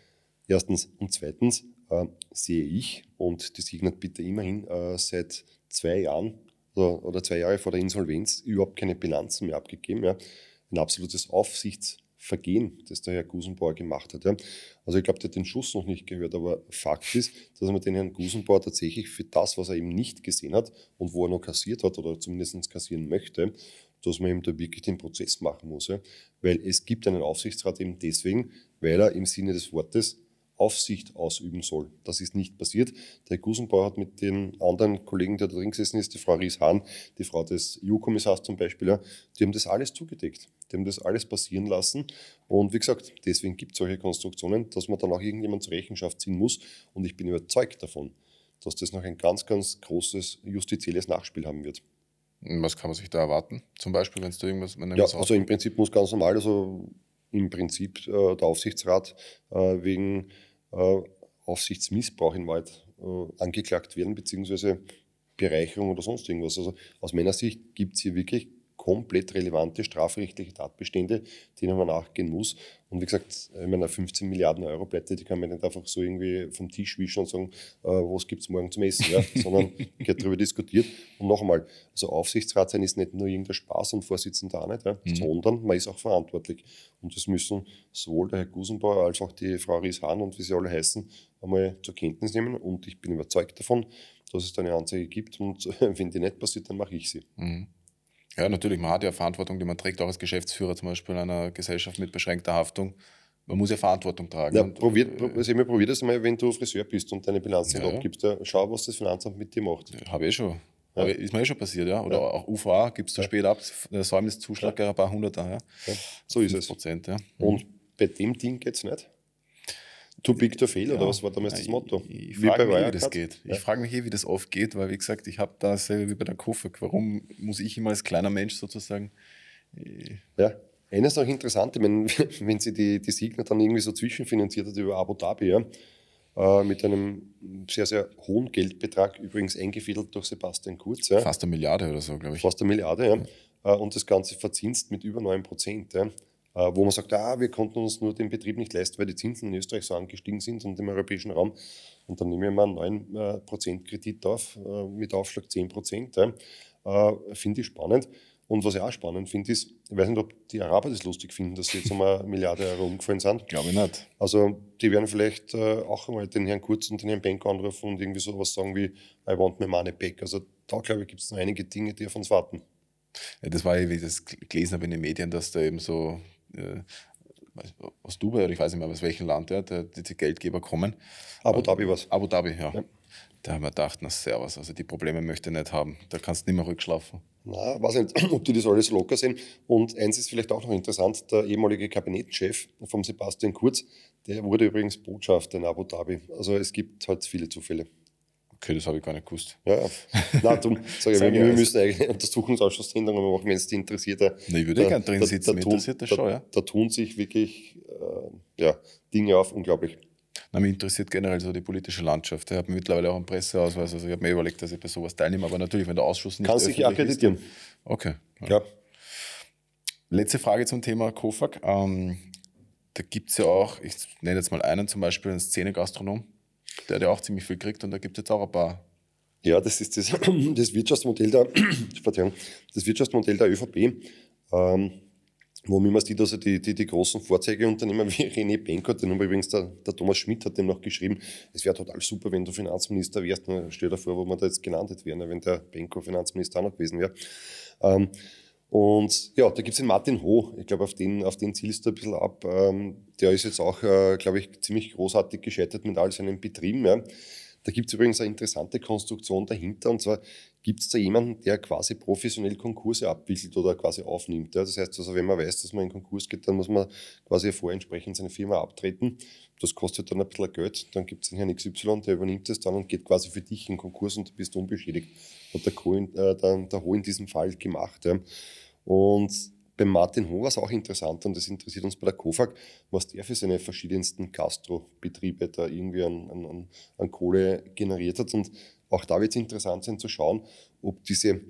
Erstens. Und zweitens äh, sehe ich, und die Signa hat bitte immerhin äh, seit zwei Jahren oder, oder, zwei Jahre vor der Insolvenz überhaupt keine Bilanzen mehr abgegeben. Ja? Ein absolutes Aufsichts- Vergehen, das der Herr Gusenbauer gemacht hat. Ja. Also ich glaube, der hat den Schuss noch nicht gehört, aber Fakt ist, dass man den Herrn Gusenbauer tatsächlich für das, was er eben nicht gesehen hat und wo er noch kassiert hat oder zumindest kassieren möchte, dass man ihm da wirklich den Prozess machen muss. Ja. Weil es gibt einen Aufsichtsrat eben deswegen, weil er im Sinne des Wortes Aufsicht ausüben soll. Das ist nicht passiert. Der Herr Gusenbauer hat mit den anderen Kollegen, der da drin gesessen ist, die Frau Ries-Hahn, die Frau des EU-Kommissars zum Beispiel, die haben das alles zugedeckt. Die haben das alles passieren lassen. Und wie gesagt, deswegen gibt es solche Konstruktionen, dass man dann auch irgendjemand zur Rechenschaft ziehen muss. Und ich bin überzeugt davon, dass das noch ein ganz, ganz großes justizielles Nachspiel haben wird. Was kann man sich da erwarten? Zum Beispiel, wenn es da irgendwas. Ja, also im Prinzip muss ganz normal, also im Prinzip äh, der Aufsichtsrat äh, wegen Aufsichtsmissbrauch in Wahrheit äh, angeklagt werden, beziehungsweise Bereicherung oder sonst irgendwas. Also aus meiner Sicht gibt es hier wirklich komplett relevante strafrechtliche Tatbestände, denen man nachgehen muss. Und wie gesagt, ich meine, 15 Milliarden Euro Pleite, die kann man nicht einfach so irgendwie vom Tisch wischen und sagen, äh, was gibt es morgen zum Essen, ja? sondern wird darüber diskutiert. Und noch einmal, also Aufsichtsrat sein ist nicht nur irgendein Spaß und Vorsitzender auch nicht, ja? mhm. sondern man ist auch verantwortlich. Und das müssen sowohl der Herr Gusenbauer als auch die Frau Ries-Hahn und wie sie alle heißen, einmal zur Kenntnis nehmen. Und ich bin überzeugt davon, dass es da eine Anzeige gibt und wenn die nicht passiert, dann mache ich sie. Mhm. Ja, natürlich, man hat ja Verantwortung, die man trägt, auch als Geschäftsführer zum Beispiel einer Gesellschaft mit beschränkter Haftung. Man muss ja Verantwortung tragen. Ja, probiert, äh, also probier das mal, wenn du Friseur bist und deine Bilanz ja, abgibst. Ja, schau, was das Finanzamt mit dir macht. Ja, Habe ich schon. Ja. Ist mir eh schon passiert, ja. Oder ja. auch UVA gibst du ja. spät ab, der Säumniszuschlag ja. ein paar Hunderter. Ja. ja. So ist es. Prozent, ja. Und bei dem Ding geht es nicht. Too big to fail, ja. oder was war damals das Motto? Ich, ich frage mich, wie das geht. Ja. Ich frage mich eh, wie das oft geht, weil, wie gesagt, ich habe da selber wie bei der Kofak. Warum muss ich immer als kleiner Mensch sozusagen. Äh, ja, eines noch interessant, ich meine, wenn sie die, die Signer dann irgendwie so zwischenfinanziert hat über Abu Dhabi, ja, äh, mit einem sehr, sehr hohen Geldbetrag, übrigens eingefädelt durch Sebastian Kurz. Ja. Fast eine Milliarde oder so, glaube ich. Fast eine Milliarde, ja. ja. Äh, und das Ganze verzinst mit über 9 Prozent. Ja. Äh, wo man sagt, ah, wir konnten uns nur den Betrieb nicht leisten, weil die Zinsen in Österreich so angestiegen sind und im europäischen Raum. Und dann nehmen wir mal einen 9% äh, Kredit auf, äh, mit Aufschlag 10%. Finde ich spannend. Und was ich auch spannend finde, ist, ich weiß nicht, ob die Araber das lustig finden, dass sie jetzt einmal eine Milliarde Euro umgefallen sind. Glaube ich nicht. Also, die werden vielleicht auch einmal den Herrn Kurz und den Herrn Benko anrufen und irgendwie sowas sagen wie, I want my money back. Also, da glaube ich, gibt es noch einige Dinge, die auf uns warten. Ja, das war ja, wie ich das gelesen habe in den Medien, dass da eben so aus Dubai oder ich weiß nicht mehr aus welchem Land, ja, der, die Geldgeber kommen. Abu Dhabi was? Abu Dhabi, ja. ja. Da haben wir gedacht, na servus, also die Probleme möchte ich nicht haben. Da kannst du nicht mehr rückschlafen. Na, weiß nicht, ob die das alles locker sehen. Und eins ist vielleicht auch noch interessant, der ehemalige Kabinettschef von Sebastian Kurz, der wurde übrigens Botschafter in Abu Dhabi. Also es gibt halt viele Zufälle. Okay, das habe ich gar nicht gewusst. Ja, ja. Nein, darum sage ich, wir, wir müssen eigentlich Untersuchungsausschussänderungen machen, wenn es die interessiert. Nein, ich würde da, gerne drin sitzen, da, da, interessiert das schon, ja. Da, da tun sich wirklich äh, ja, Dinge auf, unglaublich. Na, mich interessiert generell so die politische Landschaft. Ich habe mittlerweile auch einen Presseausweis, also ich habe mir überlegt, dass ich bei sowas teilnehme, aber natürlich, wenn der Ausschuss nicht Kannst dich akkreditieren. Ist, okay. Ja. ja. Letzte Frage zum Thema Kofak. Ähm, da gibt es ja auch, ich nenne jetzt mal einen zum Beispiel, einen Szene-Gastronom der hat ja auch ziemlich viel kriegt und da gibt es jetzt auch ein paar. Ja, das ist das, das Wirtschaftsmodell der, das Wirtschaftsmodell der ÖVP, ähm, wo man sieht, also die, die, die großen Vorzeigeunternehmen wie René Benko, den übrigens der, der Thomas Schmidt hat dem noch geschrieben, es wäre total super, wenn du Finanzminister wärst. Stell dir vor, wo man da jetzt gelandet wäre, wenn der Benko Finanzminister auch noch gewesen wäre. Ähm, und ja, da gibt es den Martin Ho, ich glaube, auf den, auf den zielst du ein bisschen ab. Ähm, der ist jetzt auch, äh, glaube ich, ziemlich großartig gescheitert mit all seinen Betrieben. Ja. Da gibt es übrigens eine interessante Konstruktion dahinter. Und zwar gibt es da jemanden, der quasi professionell Konkurse abwickelt oder quasi aufnimmt. Ja. Das heißt also, wenn man weiß, dass man in Konkurs geht, dann muss man quasi vorher entsprechend seine Firma abtreten. Das kostet dann ein bisschen Geld. Dann gibt es den Herrn XY, der übernimmt das dann und geht quasi für dich in Konkurs und du bist unbeschädigt. Hat der, Co in, äh, der, der Ho in diesem Fall gemacht. Ja. Und beim Martin Ho war es auch interessant und das interessiert uns bei der KOFAG, was der für seine verschiedensten Gastrobetriebe da irgendwie an, an, an Kohle generiert hat. Und auch da wird es interessant sein zu schauen, ob diese,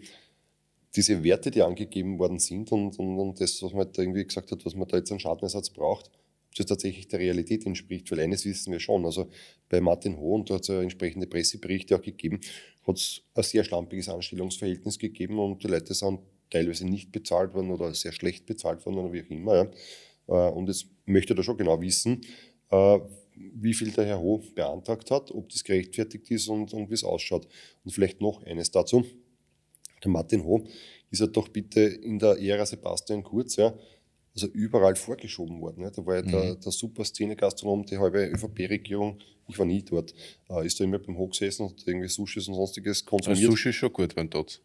diese Werte, die angegeben worden sind und, und, und das, was man da irgendwie gesagt hat, was man da jetzt an Schadenersatz braucht, ob das tatsächlich der Realität entspricht. Weil eines wissen wir schon, also bei Martin Ho, und da hat es ja entsprechende Presseberichte auch gegeben, hat es ein sehr schlampiges Anstellungsverhältnis gegeben und die Leute sind teilweise nicht bezahlt worden oder sehr schlecht bezahlt worden oder wie auch immer. Ja. Äh, und jetzt möchte er da schon genau wissen, äh, wie viel der Herr Ho beantragt hat, ob das gerechtfertigt ist und, und wie es ausschaut. Und vielleicht noch eines dazu. Der Martin Ho ist er doch bitte in der Ära Sebastian Kurz, ja, also überall vorgeschoben worden. Ja. Da war ja mhm. der, der super Szene-Gastronom, die halbe ÖVP-Regierung, ich war nie dort, äh, ist da immer beim Hoch gesessen und irgendwie Sushis und sonstiges konsumiert. Also Sushi ist schon gut beim Tots.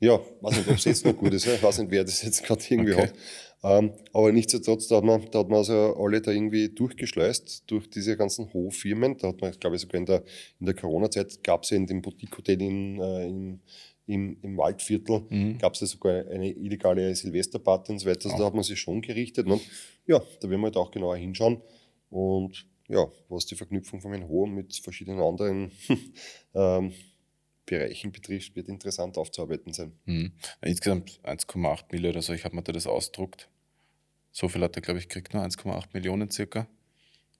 Ja, weiß nicht, ob es jetzt noch gut ist. Ich weiß nicht, wer das jetzt gerade irgendwie okay. hat. Ähm, aber nichtsdestotrotz, da hat, man, da hat man also alle da irgendwie durchgeschleust durch diese ganzen Hochfirmen. Da hat man, glaube ich, sogar in der, in der Corona-Zeit gab es ja in dem Boutique-Hotel in, äh, im, im, im Waldviertel, mhm. gab es ja sogar eine illegale Silvesterparty und so weiter. Also da hat man sich schon gerichtet. Und ja, da werden wir halt auch genauer hinschauen. Und ja, was die Verknüpfung von den Hohen mit verschiedenen anderen ähm, Bereichen betrifft, wird interessant aufzuarbeiten sein. Mhm. Insgesamt 1,8 Millionen oder so, ich habe mir da das ausdruckt. So viel hat er, glaube ich, kriegt nur 1,8 Millionen circa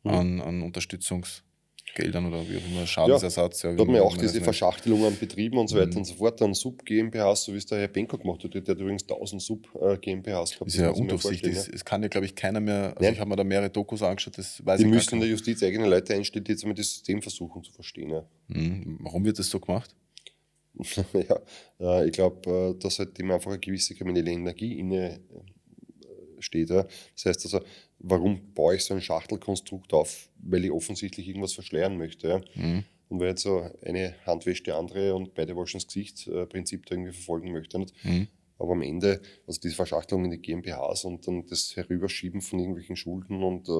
mhm. an, an Unterstützungsgeldern oder wie auch immer, Schadensersatz. Ja, da hat man ja auch diese Verschachtelung an Betrieben und so weiter mhm. und so fort, dann Sub-GmbHs, so wie es der Herr Benko gemacht hat, der hat übrigens 1000 Sub-GmbHs gehabt. Das ist ja undurchsichtig, es kann ja, glaube ich, keiner mehr, also Nein. ich habe mir da mehrere Dokus angeschaut, das weiß Die ich müssen in der Justiz eigene Leute einstellen, die jetzt einmal das System versuchen zu verstehen. Ja. Mhm. Warum wird das so gemacht? ja, äh, ich glaube, äh, dass halt dem einfach eine gewisse kriminelle Energie inne äh, steht. Ja. Das heißt also, warum baue ich so ein Schachtelkonstrukt auf? Weil ich offensichtlich irgendwas verschleiern möchte. Ja. Mhm. Und weil jetzt so eine Hand wäscht die andere und beide waschen das Gesicht-Prinzip da irgendwie verfolgen möchte. Mhm. Aber am Ende, also diese Verschachtelung in die GmbHs und dann das Herüberschieben von irgendwelchen Schulden und äh,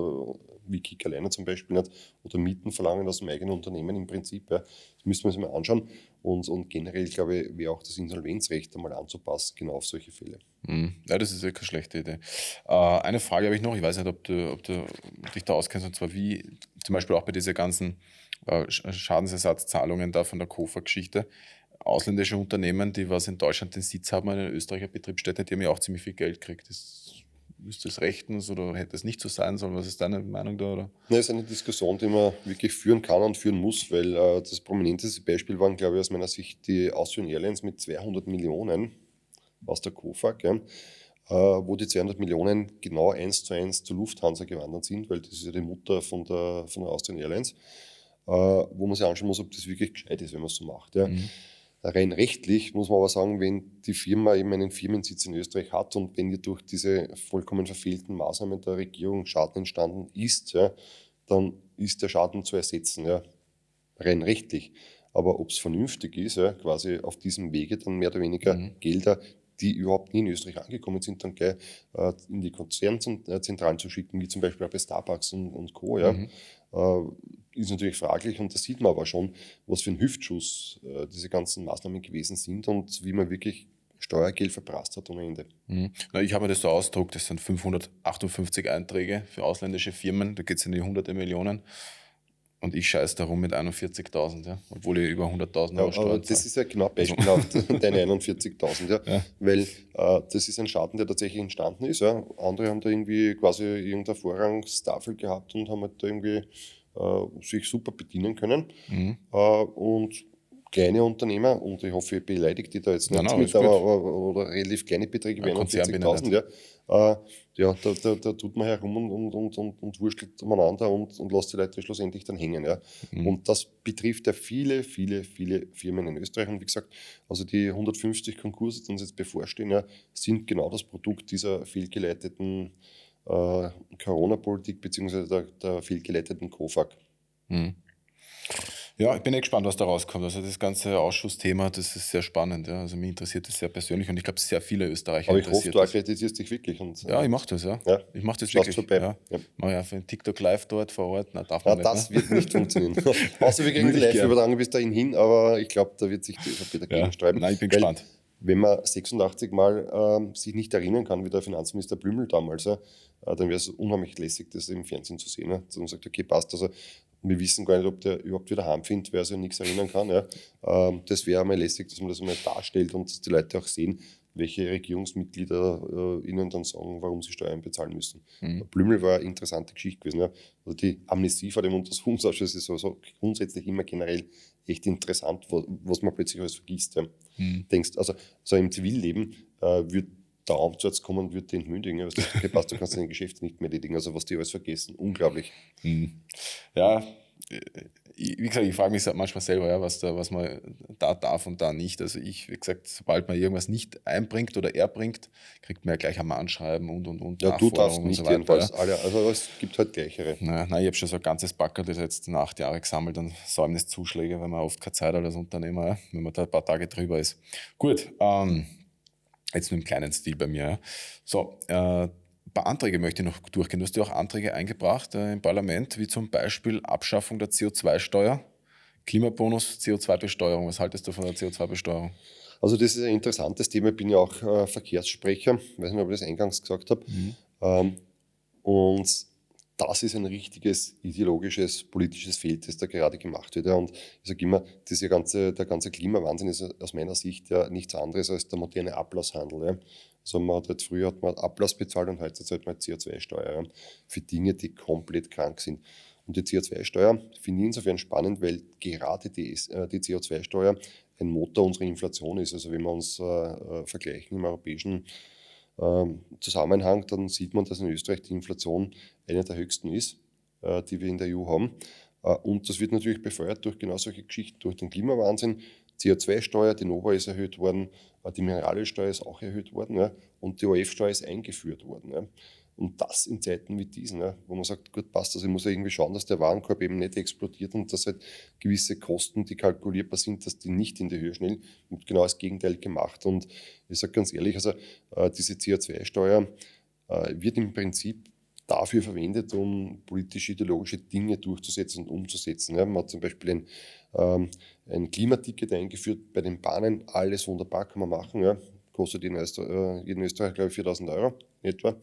wie Kick alleine zum Beispiel nicht, oder Mieten verlangen aus dem eigenen Unternehmen im Prinzip, ja, das müssen wir uns mal anschauen. Und, und generell, glaube ich, wäre auch das Insolvenzrecht einmal anzupassen, genau auf solche Fälle. Mhm. Ja, das ist wirklich eine schlechte Idee. Äh, eine Frage habe ich noch, ich weiß nicht, ob du, ob du dich da auskennst, und zwar wie, zum Beispiel auch bei diesen ganzen äh, Schadensersatzzahlungen da von der KOFA-Geschichte ausländische Unternehmen, die was in Deutschland den Sitz haben, eine Österreicher Betriebsstätte, die haben ja auch ziemlich viel Geld gekriegt. Das, ist das rechtens oder hätte es nicht so sein sollen? Was ist deine Meinung da? Oder? Das ist eine Diskussion, die man wirklich führen kann und führen muss, weil äh, das prominenteste Beispiel waren, glaube ich, aus meiner Sicht die Austrian Airlines mit 200 Millionen aus der KOFAG, ja, äh, wo die 200 Millionen genau eins zu eins zur Lufthansa gewandert sind, weil das ist ja die Mutter von der, von der Austrian Airlines, äh, wo man sich anschauen muss, ob das wirklich gescheit ist, wenn man es so macht. Ja. Mhm. Rein rechtlich muss man aber sagen, wenn die Firma eben einen Firmensitz in Österreich hat und wenn ihr durch diese vollkommen verfehlten Maßnahmen der Regierung Schaden entstanden ist, ja, dann ist der Schaden zu ersetzen, ja, rein rechtlich. Aber ob es vernünftig ist, ja, quasi auf diesem Wege dann mehr oder weniger mhm. Gelder, die überhaupt nie in Österreich angekommen sind, dann gleich äh, in die Konzernzentralen zu schicken, wie zum Beispiel auch bei Starbucks und, und Co. Ja. Mhm. Äh, ist natürlich fraglich und da sieht man aber schon, was für ein Hüftschuss äh, diese ganzen Maßnahmen gewesen sind und wie man wirklich Steuergeld verprasst hat ohne Ende. Mhm. Na, ich habe mir das so ausgedruckt, das sind 558 Einträge für ausländische Firmen, da geht es in die hunderte Millionen. Und ich scheiße darum mit 41.000, ja, obwohl ich über 100.000 Euro ja, Steuern Das ist ja genau beispielhaft, deine 41.000, ja, ja, weil äh, das ist ein Schaden, der tatsächlich entstanden ist. Ja. Andere haben da irgendwie quasi irgendeine Vorrangstafel gehabt und haben halt da irgendwie äh, sich super bedienen können. Mhm. Äh, und kleine Unternehmer, und ich hoffe, ich beleidige die da jetzt nicht nein, nein, mit, aber, aber, oder relativ kleine Beträge, wie 41.000, ja, äh, ja da, da, da, tut man herum und, und, und, und, und wurschtelt umeinander und, und lässt die Leute schlussendlich dann hängen. Ja. Mhm. Und das betrifft ja viele, viele, viele Firmen in Österreich. Und wie gesagt, also die 150 Konkurse, die uns jetzt bevorstehen, ja, sind genau das Produkt dieser fehlgeleiteten äh, Corona-Politik bzw. Der, der fehlgeleiteten COFAG. Mhm. Ja, ich bin echt gespannt, was da rauskommt. Also das ganze Ausschussthema, das ist sehr spannend. Ja. Also mich interessiert das sehr persönlich und ich glaube, sehr viele Österreicher Aber ich hoffe, du akkreditierst dich wirklich. Und, ja, ich mache das, ja. ja. Ich mache das wirklich. Vorbei. Ja. Ja. Mach ja für TikTok live dort vor Ort. Nein, darf man nicht, das ne? wird nicht funktionieren. Außer wir kriegen die Live-Übertragung bis dahin hin, aber ich glaube, da wird sich die ÖVP dagegen ja. sträuben. Nein, ich bin gespannt wenn man 86 Mal äh, sich nicht erinnern kann, wie der Finanzminister Blümel damals, äh, dann wäre es unheimlich lässig, das im Fernsehen zu sehen. Äh. man sagt, okay, passt. Also wir wissen gar nicht, ob der überhaupt wieder heimfindet, wer sich an nichts erinnern kann. Ja. Ähm, das wäre einmal lässig, dass man das einmal darstellt und dass die Leute auch sehen, welche Regierungsmitglieder äh, ihnen dann sagen, warum sie Steuern bezahlen müssen. Mhm. Blümel war eine interessante Geschichte gewesen. Ja. Also die Amnesie vor dem Untersuchungsausschuss ist also grundsätzlich immer generell echt interessant, was, was man plötzlich alles vergisst. Ja. Mhm. Denkst, also so im Zivilleben äh, wird der Amtsarzt kommen wird den entmündigen. Also, okay, passt, du kannst dein Geschäft nicht mehr erledigen. Also was die alles vergessen, unglaublich. Mhm. Ja, wie gesagt, ich frage mich manchmal selber, ja, was, da, was man da darf und da nicht. Also ich, wie gesagt, sobald man irgendwas nicht einbringt oder erbringt, kriegt man ja gleich am Anschreiben und und und. Ja, du darfst nicht so weiter, jedenfalls. Alle, also es gibt halt gleichere. Naja, nein, ich habe schon so ein ganzes Backer, das jetzt nach acht Jahre gesammelt und Säumniszuschläge, weil man oft keine Zeit hat als Unternehmer, ja, wenn man da ein paar Tage drüber ist. Gut, ähm, jetzt nur im kleinen Stil bei mir. So, äh, ein paar Anträge möchte ich noch durchgehen. Du hast ja auch Anträge eingebracht äh, im Parlament, wie zum Beispiel Abschaffung der CO2-Steuer, Klimabonus, CO2-Besteuerung. Was haltest du von der CO2-Besteuerung? Also das ist ein interessantes Thema. Ich bin ja auch äh, Verkehrssprecher. Ich weiß nicht, ob ich das eingangs gesagt habe. Mhm. Ähm, und das ist ein richtiges ideologisches, politisches Feld, das da gerade gemacht wird. Und ich sage immer, diese ganze, der ganze Klimawahnsinn ist aus meiner Sicht ja nichts anderes als der moderne Ablasshandel. Also man hat halt früher hat man Ablass bezahlt und heute zahlt man CO2-Steuer für Dinge, die komplett krank sind. Und die CO2-Steuer finde ich insofern spannend, weil gerade die, äh, die CO2-Steuer ein Motor unserer Inflation ist. Also wenn wir uns äh, äh vergleichen im europäischen äh, Zusammenhang, dann sieht man, dass in Österreich die Inflation eine der höchsten ist, äh, die wir in der EU haben. Äh, und das wird natürlich befeuert durch genau solche Geschichten, durch den Klimawahnsinn, CO2-Steuer, die Nova ist erhöht worden, äh, die Mineralsteuer ist auch erhöht worden ja, und die OF-Steuer ist eingeführt worden. Ja. Und das in Zeiten wie diesen, ja, wo man sagt, gut, passt, also ich muss ja irgendwie schauen, dass der Warenkorb eben nicht explodiert und dass halt gewisse Kosten, die kalkulierbar sind, dass die nicht in die Höhe schnell und genau das Gegenteil gemacht. Und ich sage ganz ehrlich, also äh, diese CO2-Steuer äh, wird im Prinzip dafür verwendet, um politisch-ideologische Dinge durchzusetzen und umzusetzen. Ja, man hat zum Beispiel ein, ähm, ein Klimaticket eingeführt bei den Bahnen. Alles wunderbar, kann man machen. Ja. Kostet in, Öster äh, in Österreich, glaube ich, 4000 Euro etwa.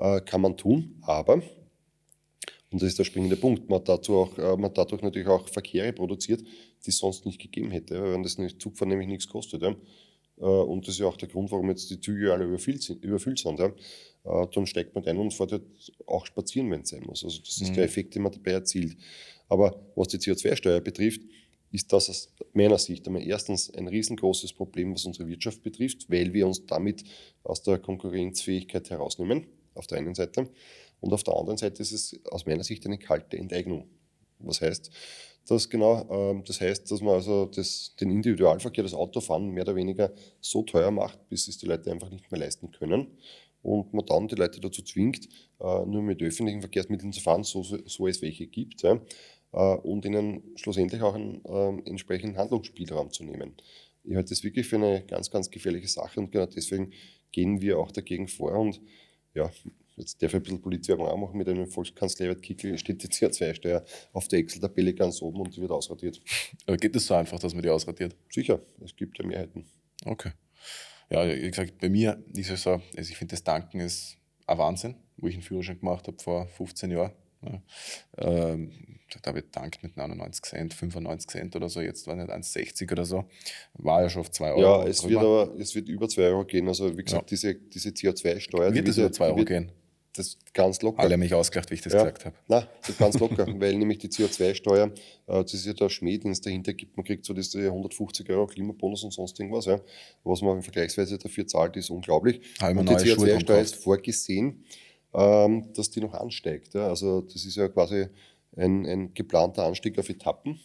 Äh, kann man tun, aber, und das ist der springende Punkt, man hat, dazu auch, äh, man dadurch natürlich auch Verkehre produziert, die es sonst nicht gegeben hätte, wenn das Zugfahren nämlich nichts kostet. Ja. Äh, und das ist ja auch der Grund, warum jetzt die Züge alle überfüllt sind. Überfüllt sind ja. Äh, dann steigt man ein und fährt halt auch spazieren, wenn es sein muss. Also das ist mhm. der Effekt, den man dabei erzielt. Aber was die CO2-Steuer betrifft, ist das aus meiner Sicht einmal erstens ein riesengroßes Problem, was unsere Wirtschaft betrifft, weil wir uns damit aus der Konkurrenzfähigkeit herausnehmen, auf der einen Seite. Und auf der anderen Seite ist es aus meiner Sicht eine kalte Enteignung. Was heißt das genau? Ähm, das heißt, dass man also das, den Individualverkehr, das Autofahren mehr oder weniger so teuer macht, bis es die Leute einfach nicht mehr leisten können und man dann die Leute dazu zwingt, äh, nur mit öffentlichen Verkehrsmitteln zu fahren, so, so es welche gibt, äh, und ihnen schlussendlich auch einen äh, entsprechenden Handlungsspielraum zu nehmen. Ich halte das wirklich für eine ganz, ganz gefährliche Sache und genau deswegen gehen wir auch dagegen vor und ja, jetzt darf ich ein bisschen Polizwerbung auch machen, mit einem Volkskanzler steht die CO2-Steuer auf der Excel-Tabelle ganz oben und die wird ausradiert. Aber geht es so einfach, dass man die ausradiert? Sicher, es gibt ja Mehrheiten. Okay ja, wie gesagt, bei mir ist es so, also ich finde, das Tanken ist ein Wahnsinn, wo ich einen Führerschein gemacht habe vor 15 Jahren. Ja. Ähm, da habe ich tankt mit 99 Cent, 95 Cent oder so, jetzt war nicht 1,60 oder so. War ja schon auf 2 Euro. Ja, es wird aber es wird über 2 Euro gehen. Also wie gesagt, ja. diese, diese CO2-Steuer. Wird es über 2 Euro wird, gehen? das ganz locker. Alle haben mich ausgelacht, wie ich das ja. gesagt habe. Nein, das ganz locker, weil nämlich die CO2-Steuer, äh, das ist ja der Schmäh, den es dahinter gibt. Man kriegt so diese 150 Euro Klimabonus und sonst irgendwas. Ja. Was man vergleichsweise dafür zahlt, ist unglaublich. und die CO2-Steuer ist vorgesehen, ähm, dass die noch ansteigt. Ja. Also das ist ja quasi ein, ein geplanter Anstieg auf Etappen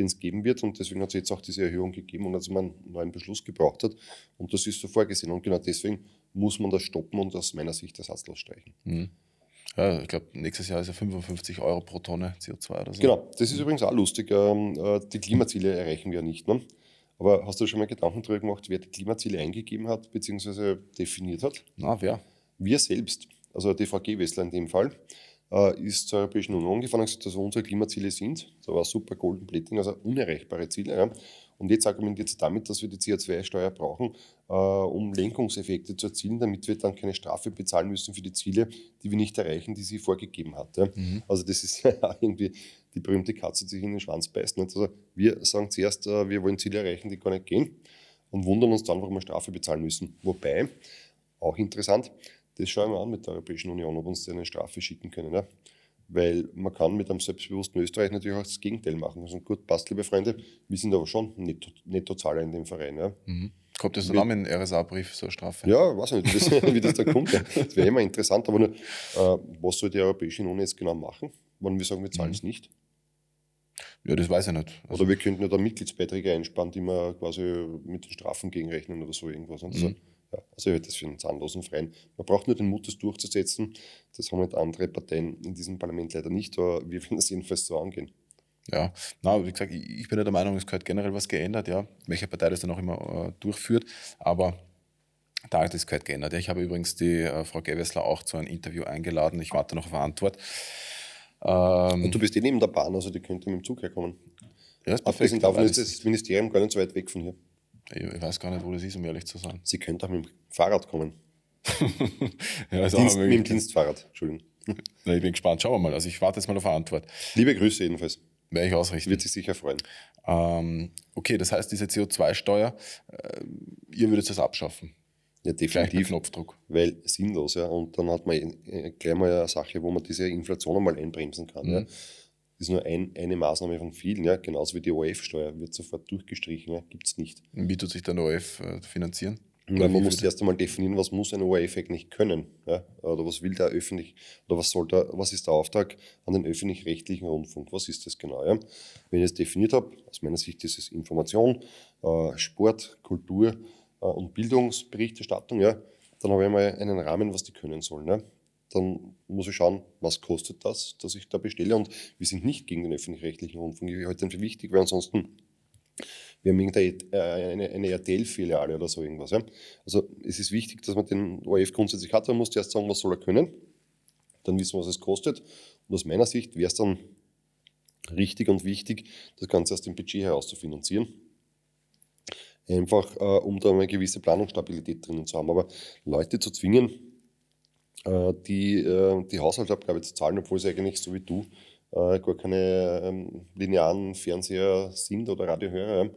den es geben wird. Und deswegen hat es jetzt auch diese Erhöhung gegeben und also man einen neuen Beschluss gebraucht hat. Und das ist so vorgesehen. Und genau deswegen muss man das stoppen und aus meiner Sicht ersatzlos streichen. Mhm. Ja, ich glaube, nächstes Jahr ist ja 55 Euro pro Tonne CO2 oder so. Genau, das ist übrigens auch lustig. Ähm, äh, die Klimaziele erreichen wir ja nicht. Ne? Aber hast du schon mal Gedanken darüber gemacht, wer die Klimaziele eingegeben hat bzw. definiert hat? Na, wer? Wir selbst, also die Frau Gewessler in dem Fall, äh, ist zur Europäischen Union gefahren und gesagt, dass unsere Klimaziele sind. Da war super Golden Plating, also unerreichbare Ziele. Ja. Und jetzt argumentiert sie damit, dass wir die CO2-Steuer brauchen, äh, um Lenkungseffekte zu erzielen, damit wir dann keine Strafe bezahlen müssen für die Ziele, die wir nicht erreichen, die sie vorgegeben hat. Ja. Mhm. Also das ist ja irgendwie die berühmte Katze, die sich in den Schwanz beißt. Nicht? Also wir sagen zuerst, äh, wir wollen Ziele erreichen, die gar nicht gehen und wundern uns dann, warum wir Strafe bezahlen müssen. Wobei, auch interessant, das schauen wir an mit der Europäischen Union, ob uns die eine Strafe schicken können. Ja? Weil man kann mit einem selbstbewussten Österreich natürlich auch das Gegenteil machen. Also gut, passt, liebe Freunde, wir sind aber schon Nettozahler in dem Verein. Ja. Mhm. Kommt das dann auch mit einem RSA-Brief, so eine Strafe? Ja, weiß nicht, wie das, wie das da kommt. Das wäre immer interessant, aber nur, äh, was soll die Europäische Union jetzt genau machen, wenn wir sagen, wir zahlen es mhm. nicht? Ja, das weiß ich nicht. Also, oder wir könnten ja da Mitgliedsbeiträge einsparen, die wir quasi mit den Strafen gegenrechnen oder so irgendwas. Also, mhm. Ja, also ich halte das für einen zahnlosen Freien. Man braucht nur den Mut, das durchzusetzen. Das haben halt andere Parteien in diesem Parlament leider nicht, aber wir werden das jedenfalls so angehen. Ja, na, wie gesagt, ich, bin ja der Meinung, es gehört generell was geändert, ja. Welche Partei das dann auch immer äh, durchführt. Aber da hat es gehört geändert. Ich habe übrigens die äh, Frau Gewessler auch zu einem Interview eingeladen. Ich warte noch auf eine Antwort. Ähm, Und du bist eh neben der Bahn, also die könnte mit dem Zug herkommen. Ja, ist Abgesehen davon ist das Ministerium gar nicht so weit weg von hier. Ich weiß gar nicht, wo das ist, um ehrlich zu sein. Sie könnte auch mit dem Fahrrad kommen. ja, Dienst, mit dem Dienstfahrrad, Entschuldigung. Na, ich bin gespannt. Schauen wir mal. Also ich warte jetzt mal auf eine Antwort. Liebe Grüße jedenfalls. Werde ich ausrichten. Wird sich sicher freuen. Ähm, okay, das heißt, diese CO2-Steuer, äh, ihr würdet das abschaffen. Ja, definitiv. Knopfdruck. Weil sinnlos, ja. Und dann hat man äh, gleich mal eine Sache, wo man diese Inflation einmal einbremsen kann. Mhm. Ja. Das ist nur ein, eine Maßnahme von vielen, ja. Genauso wie die OF-Steuer wird sofort durchgestrichen, ja. Gibt es nicht. Wie tut sich dann OF äh, finanzieren? Ja, man muss erst einmal definieren, was muss ein ORF eigentlich können. Ja? Oder was will der öffentlich, oder was soll der, was ist der Auftrag an den öffentlich-rechtlichen Rundfunk? Was ist das genau? Ja? Wenn ich es definiert habe, aus meiner Sicht ist es Information, äh, Sport, Kultur äh, und Bildungsberichterstattung, ja? dann habe ich einmal einen Rahmen, was die können sollen. Ja? Dann muss ich schauen, was kostet das, dass ich da bestelle. Und wir sind nicht gegen den öffentlich-rechtlichen Rundfunk. Ich halte den für wichtig, weil ansonsten wir haben eine, eine RTL-Filiale oder so irgendwas. Ja. Also es ist wichtig, dass man den ORF grundsätzlich hat. Man muss erst sagen, was soll er können. Dann wissen wir, was es kostet. Und aus meiner Sicht wäre es dann richtig und wichtig, das Ganze aus dem Budget heraus zu finanzieren. Einfach, äh, um da eine gewisse Planungsstabilität drinnen zu haben. Aber Leute zu zwingen, äh, die, äh, die Haushaltsabgabe zu zahlen, obwohl sie eigentlich so wie du äh, gar keine ähm, linearen Fernseher sind oder Radiohörer,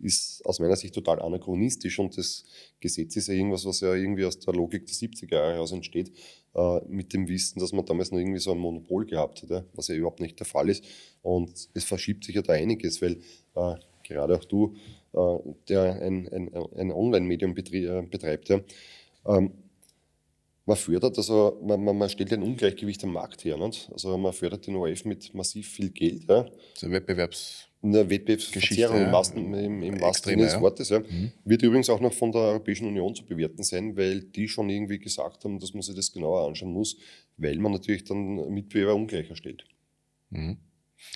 ist aus meiner Sicht total anachronistisch und das Gesetz ist ja irgendwas, was ja irgendwie aus der Logik der 70er Jahre heraus entsteht, äh, mit dem Wissen, dass man damals noch irgendwie so ein Monopol gehabt hat, was ja überhaupt nicht der Fall ist. Und es verschiebt sich ja da einiges, weil äh, gerade auch du, äh, der ein, ein, ein Online-Medium äh, betreibt, ja, ähm, man fördert, also man, man, man stellt ein Ungleichgewicht am Markt her. Nicht? Also man fördert den ORF mit massiv viel Geld. Ja. So Wettbewerbs eine Wettbewerbsverzerrung im wahrsten, im, im des Wortes. Ja. Mhm. Wird übrigens auch noch von der Europäischen Union zu bewerten sein, weil die schon irgendwie gesagt haben, dass man sich das genauer anschauen muss, weil man natürlich dann Mitbewerber ungleicher stellt. Mhm.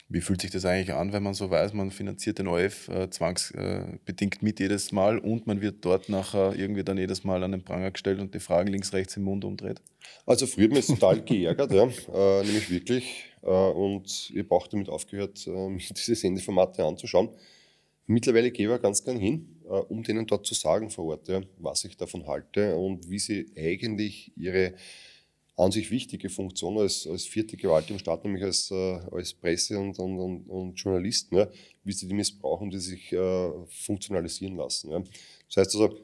Wie fühlt sich das eigentlich an, wenn man so weiß, man finanziert den OF äh, zwangsbedingt mit jedes Mal und man wird dort nachher irgendwie dann jedes Mal an den Pranger gestellt und die Fragen links, rechts im Mund umdreht? Also früher hat mich total geärgert, ja, äh, nämlich wirklich. Äh, und ich habe auch damit aufgehört, äh, mir diese Sendeformate anzuschauen. Mittlerweile gehe ich ganz gern hin, äh, um denen dort zu sagen vor Ort, ja, was ich davon halte und wie sie eigentlich ihre an sich wichtige Funktion als, als vierte Gewalt im Staat, nämlich als, äh, als Presse und, und, und, Journalisten, ja, wie sie die missbrauchen, die sich äh, funktionalisieren lassen. Ja. Das heißt also,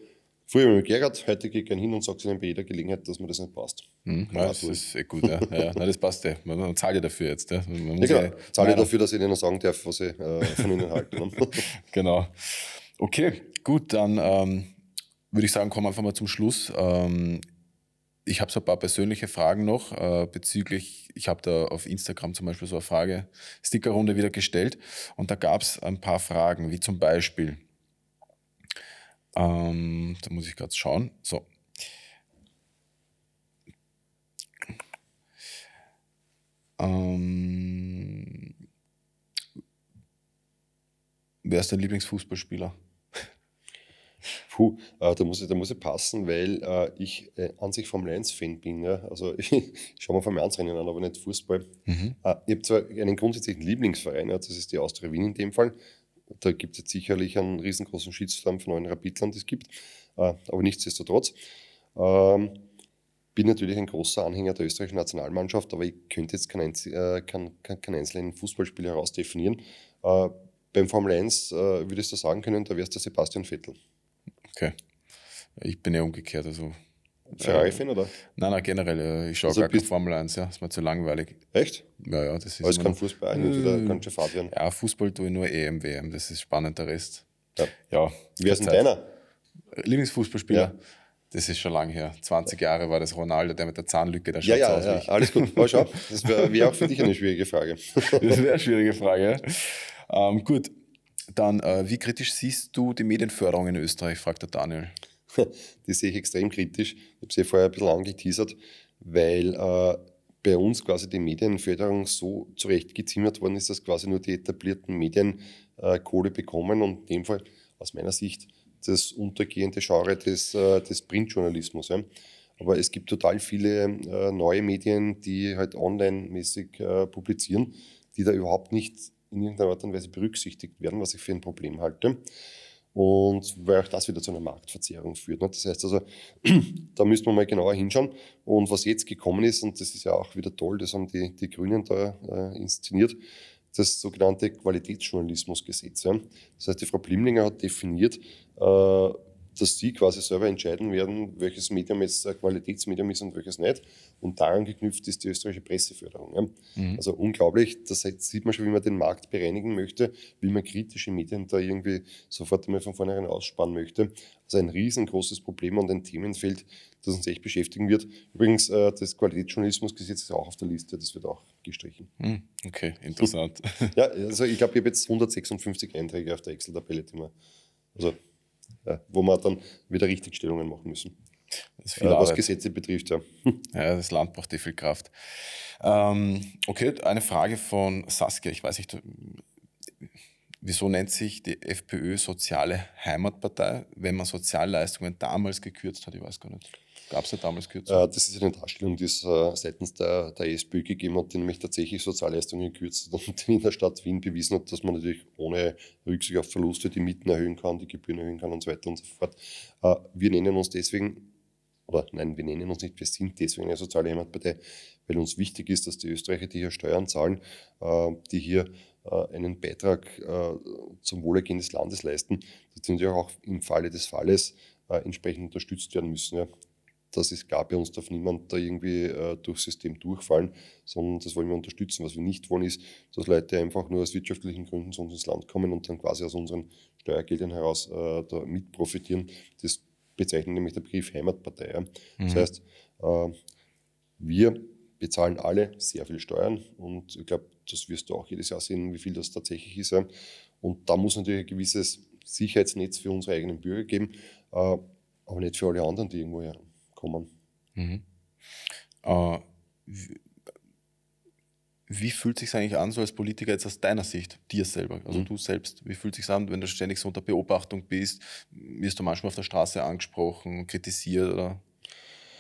früher habe ich mich geärgert, heute gehe ich gerne hin und sage ihnen bei jeder Gelegenheit, dass mir das nicht passt. Mhm, ja, das ist eh gut, ja. ja, ja. das passt ja. Man, man zahlt ja dafür jetzt. Ja. Man ja, genau. ja zahle dafür, dass ich ihnen sagen darf, was ich äh, von ihnen halte. Ne? genau. Okay, gut, dann ähm, würde ich sagen, kommen wir einfach mal zum Schluss. Ähm, ich habe so ein paar persönliche Fragen noch äh, bezüglich, ich habe da auf Instagram zum Beispiel so eine Frage, Stickerrunde wieder gestellt und da gab es ein paar Fragen, wie zum Beispiel, ähm, da muss ich gerade schauen, so. Ähm, wer ist dein Lieblingsfußballspieler? Puh, äh, da, muss ich, da muss ich passen, weil äh, ich äh, an sich Formel 1-Fan bin. Ja? Also ich, schaue mir Formel 1-Rennen an, aber nicht Fußball. Mhm. Äh, ich habe zwar einen grundsätzlichen Lieblingsverein, das ist die Austria Wien in dem Fall. Da gibt es jetzt sicherlich einen riesengroßen Shitstorm von allen Rapidlern, die es gibt. Äh, aber nichtsdestotrotz. Ähm, bin natürlich ein großer Anhänger der österreichischen Nationalmannschaft, aber ich könnte jetzt keinen, äh, keinen, keinen einzelnen Fußballspieler herausdefinieren. Äh, beim Formel 1 äh, würde ich so sagen können, da wäre es der Sebastian Vettel. Okay. Ich bin ja umgekehrt. Also, Ferrari-Fan, äh, oder? Nein, nein, generell. Äh, ich schaue also gar keine Formel 1, ja. Das ist mir zu langweilig. Echt? Ja, ja, das ist. Aber es kann Fußball eigentlich äh, ganz schön fad werden. Ja, Fußball tue ich nur EM, WM. Das ist spannend, der Rest. Ja. ja Wer ist denn deiner? Lieblingsfußballspieler? Ja. Das ist schon lange her. 20 Jahre war das Ronaldo, der mit der Zahnlücke, der schaut ja, ja, aus ja. Alles gut, mal schau. Das wäre wär auch für dich eine schwierige Frage. das wäre eine schwierige Frage. Ähm, gut, dann, äh, wie kritisch siehst du die Medienförderung in Österreich, fragt der Daniel. Die sehe ich extrem kritisch. Ich habe sie vorher ein bisschen angeteasert, weil äh, bei uns quasi die Medienförderung so zurechtgezimmert worden ist, dass quasi nur die etablierten Medien äh, Kohle bekommen und in dem Fall aus meiner Sicht das untergehende Genre des, äh, des Printjournalismus. Ja. Aber es gibt total viele äh, neue Medien, die halt online-mäßig äh, publizieren, die da überhaupt nicht in irgendeiner Art und Weise berücksichtigt werden, was ich für ein Problem halte. Und weil auch das wieder zu einer Marktverzerrung führt. Ne? Das heißt also, da müssen wir mal genauer hinschauen. Und was jetzt gekommen ist, und das ist ja auch wieder toll, das haben die, die Grünen da äh, inszeniert, das sogenannte Qualitätsjournalismusgesetz. Das heißt, die Frau Blimlinger hat definiert, äh, dass sie quasi selber entscheiden werden, welches Medium jetzt ein Qualitätsmedium ist und welches nicht. Und daran geknüpft ist die österreichische Presseförderung. Ja. Mhm. Also unglaublich, das sieht man schon, wie man den Markt bereinigen möchte, wie man kritische Medien da irgendwie sofort einmal von vornherein aussparen möchte. Also ein riesengroßes Problem und ein Themenfeld, das uns echt beschäftigen wird. Übrigens, äh, das Qualitätsjournalismusgesetz ist auch auf der Liste, das wird auch gestrichen. Mhm. Okay, interessant. ja, also ich glaube, ich habe jetzt 156 Einträge auf der Excel-Tabelle, die man, also ja, wo wir dann wieder Richtigstellungen machen müssen. Äh, was Gesetze betrifft, ja. Ja, das Land braucht eh viel Kraft. Ähm, okay, eine Frage von Saskia. Ich weiß nicht, wieso nennt sich die FPÖ Soziale Heimatpartei, wenn man Sozialleistungen damals gekürzt hat? Ich weiß gar nicht. Gab es ja damals Kürzungen? Äh, das ist eine Darstellung, die es äh, seitens der, der SPÖ gegeben hat, die nämlich tatsächlich Sozialleistungen gekürzt hat und in der Stadt Wien bewiesen hat, dass man natürlich ohne Rücksicht auf Verluste die Mieten erhöhen kann, die Gebühren erhöhen kann und so weiter und so fort. Äh, wir nennen uns deswegen, oder nein, wir nennen uns nicht, wir sind deswegen eine soziale Heimatpartei, weil uns wichtig ist, dass die Österreicher, die hier Steuern zahlen, die hier einen Beitrag zum Wohlergehen des Landes leisten, dass die natürlich auch im Falle des Falles entsprechend unterstützt werden müssen. Ja das ist klar, bei uns darf niemand da irgendwie äh, durchs System durchfallen, sondern das wollen wir unterstützen. Was wir nicht wollen, ist, dass Leute einfach nur aus wirtschaftlichen Gründen zu uns ins Land kommen und dann quasi aus unseren Steuergeldern heraus äh, da mit profitieren. Das bezeichnet nämlich der Begriff Heimatpartei. Ja. Mhm. Das heißt, äh, wir bezahlen alle sehr viel Steuern und ich glaube, das wirst du auch jedes Jahr sehen, wie viel das tatsächlich ist. Ja. Und da muss natürlich ein gewisses Sicherheitsnetz für unsere eigenen Bürger geben, äh, aber nicht für alle anderen, die irgendwo her kommen. Mhm. Äh, wie, wie, fühlt es sich eigentlich an, so als Politiker jetzt aus deiner Sicht, dir selber, also mhm. du selbst, wie fühlt es sich an, wenn du ständig so unter Beobachtung bist? Wirst du manchmal auf der Straße angesprochen, kritisiert oder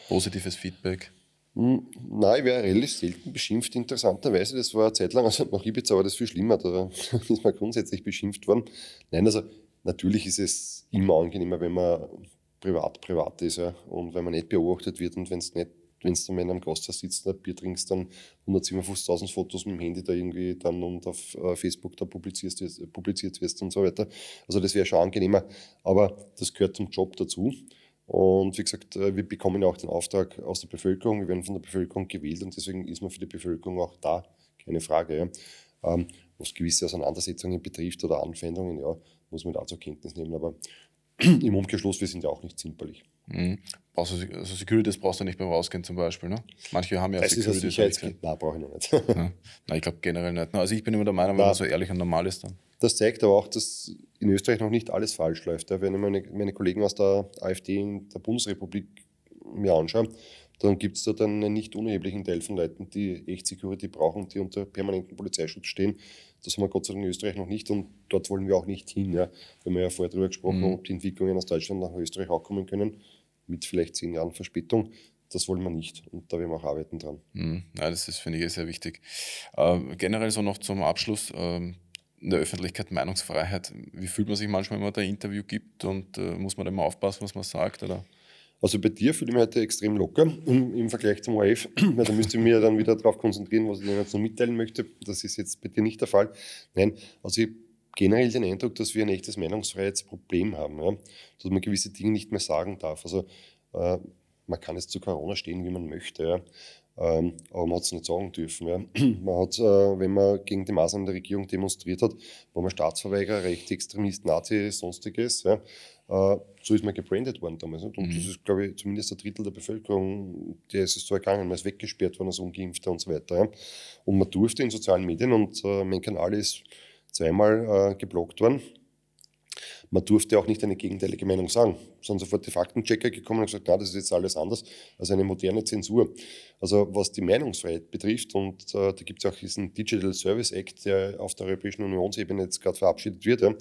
positives Feedback? Hm, nein, ich wäre relativ selten beschimpft, interessanterweise. Das war eine Zeit lang, also nach Ibiza war das viel schlimmer, da ist man grundsätzlich beschimpft worden. Nein, also natürlich ist es immer angenehmer, wenn man privat privat ist. Ja. Und wenn man nicht beobachtet wird und wenn es nicht wenn du dann in einem Gasthaus sitzt und ein Bier trinkst, dann 157.000 Fotos mit dem Handy da irgendwie dann und auf äh, Facebook da publizierst, publiziert wirst und so weiter. Also das wäre schon angenehmer, aber das gehört zum Job dazu. Und wie gesagt, äh, wir bekommen ja auch den Auftrag aus der Bevölkerung, wir werden von der Bevölkerung gewählt und deswegen ist man für die Bevölkerung auch da, keine Frage. Ja. Ähm, was gewisse Auseinandersetzungen betrifft oder Anfeindungen, ja, muss man da zur Kenntnis nehmen. Aber im Umkehrschluss, wir sind ja auch nicht zimperlich. Mhm. Also Security, das brauchst du nicht beim Rausgehen zum Beispiel. Ne? Manche haben ja es Security. Ist. Nein, brauche ich noch nicht. ja. Nein, ich glaube generell nicht. Also ich bin immer der Meinung, wenn man so ehrlich und normal ist, dann. Das zeigt aber auch, dass in Österreich noch nicht alles falsch läuft. Wenn ich meine, meine Kollegen aus der AfD in der Bundesrepublik mir anschaue, dann gibt es da dann einen nicht unerheblichen Teil von Leuten, die echt Security brauchen, die unter permanentem Polizeischutz stehen. Das haben wir Gott sei Dank in Österreich noch nicht und dort wollen wir auch nicht hin. Ja. Wir haben ja vorher darüber gesprochen, mhm. ob die Entwicklungen aus Deutschland nach Österreich auch kommen können, mit vielleicht zehn Jahren Verspätung. Das wollen wir nicht und da werden wir auch arbeiten dran. Mhm. Ja, das ist, finde ich, sehr wichtig. Äh, generell so noch zum Abschluss. Äh, in der Öffentlichkeit Meinungsfreiheit. Wie fühlt man sich manchmal, wenn man da ein Interview gibt und äh, muss man da immer aufpassen, was man sagt? Oder? Also bei dir fühle ich mich heute extrem locker im, Vergleich zum ORF, weil da müsste ich mich dann wieder darauf konzentrieren, was ich Ihnen jetzt noch mitteilen möchte. Das ist jetzt bei dir nicht der Fall. Nein, also ich generell den Eindruck, dass wir ein echtes Meinungsfreiheitsproblem haben, ja? dass man gewisse Dinge nicht mehr sagen darf. Also äh, man kann jetzt zu Corona stehen, wie man möchte, ja? ähm, aber man hat es nicht sagen dürfen. Ja? Man hat, äh, wenn man gegen die Maßnahmen der Regierung demonstriert hat, war man Staatsverweigerer, Rechtsextremist, Nazi, sonstiges. Ja? Äh, so ist man gebrandet worden damals. Nicht? Und mhm. das ist, glaube ich, zumindest ein Drittel der Bevölkerung, der ist es so ergangen. Man ist weggesperrt worden als Ungeimpfter und so weiter. Und man durfte in sozialen Medien und äh, mein Kanal ist zweimal äh, geblockt worden. Man durfte auch nicht eine gegenteilige Meinung sagen. Es sind sofort die Faktenchecker gekommen und gesagt, na, das ist jetzt alles anders als eine moderne Zensur. Also was die Meinungsfreiheit betrifft, und äh, da gibt es auch diesen Digital Service Act, der auf der Europäischen Unionsebene jetzt gerade verabschiedet wird, ja,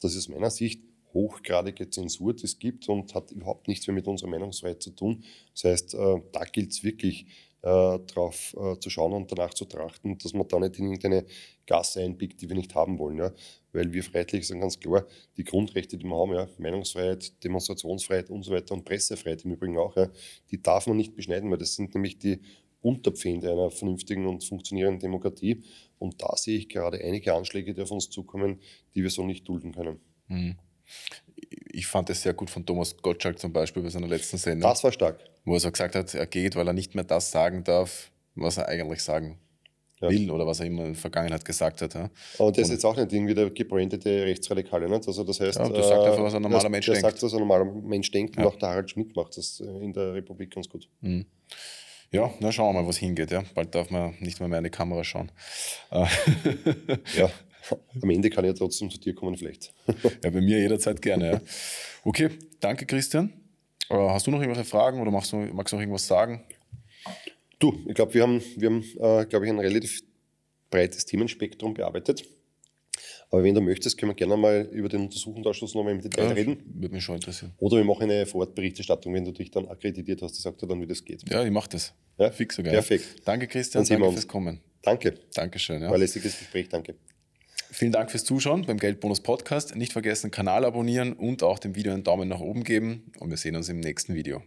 das ist aus meiner Sicht hochgradige Zensur, die es gibt und hat überhaupt nichts mehr mit unserer Meinungsfreiheit zu tun. Das heißt, äh, da gilt es wirklich, äh, drauf äh, zu schauen und danach zu trachten, dass man da nicht in irgendeine Gasse einbiegt, die wir nicht haben wollen. Ja? Weil wir Freiheitliche sagen ganz klar, die Grundrechte, die wir haben, ja, Meinungsfreiheit, Demonstrationsfreiheit und so weiter und Pressefreiheit im Übrigen auch, ja, die darf man nicht beschneiden, weil das sind nämlich die Unterpfände einer vernünftigen und funktionierenden Demokratie. Und da sehe ich gerade einige Anschläge, die auf uns zukommen, die wir so nicht dulden können. Mhm ich fand es sehr gut von Thomas Gottschalk zum Beispiel bei seiner letzten Sendung. Das war stark. Wo er so gesagt hat, er geht, weil er nicht mehr das sagen darf, was er eigentlich sagen ja. will oder was er immer in der Vergangenheit gesagt hat. Ja. Aber der ist jetzt auch nicht irgendwie der gebrandete Rechtsradikale. Nicht? Also das heißt, ja, der sagt einfach, was ein normaler Mensch der denkt. Sagt, was ein normaler Mensch denkt und auch der Harald Schmidt macht das äh, in der Republik ganz gut. Mhm. Ja, na schauen wir mal, was hingeht. Ja. Bald darf man nicht mehr, mehr in die Kamera schauen. ja, am Ende kann ich ja trotzdem zu dir kommen, vielleicht. ja, bei mir jederzeit gerne. Ja. Okay, danke Christian. Äh, hast du noch irgendwelche Fragen oder magst du, magst du noch irgendwas sagen? Du, ich glaube, wir haben, wir haben äh, glaube ich, ein relativ breites Themenspektrum bearbeitet. Aber wenn du möchtest, können wir gerne mal über den Untersuchungsausschuss nochmal im Detail ja, reden. Würde mich schon interessieren. Oder wir machen eine Vorortberichterstattung, wenn du dich dann akkreditiert hast. Ich sag dir dann, wie das geht. Ja, ich mache das. Ja? Fix sogar. Perfekt. Danke, Christian. Danke fürs Kommen. Danke. Dankeschön. Ja. War lässiges Gespräch. Danke. Vielen Dank fürs Zuschauen beim Geldbonus Podcast. Nicht vergessen, Kanal abonnieren und auch dem Video einen Daumen nach oben geben. Und wir sehen uns im nächsten Video.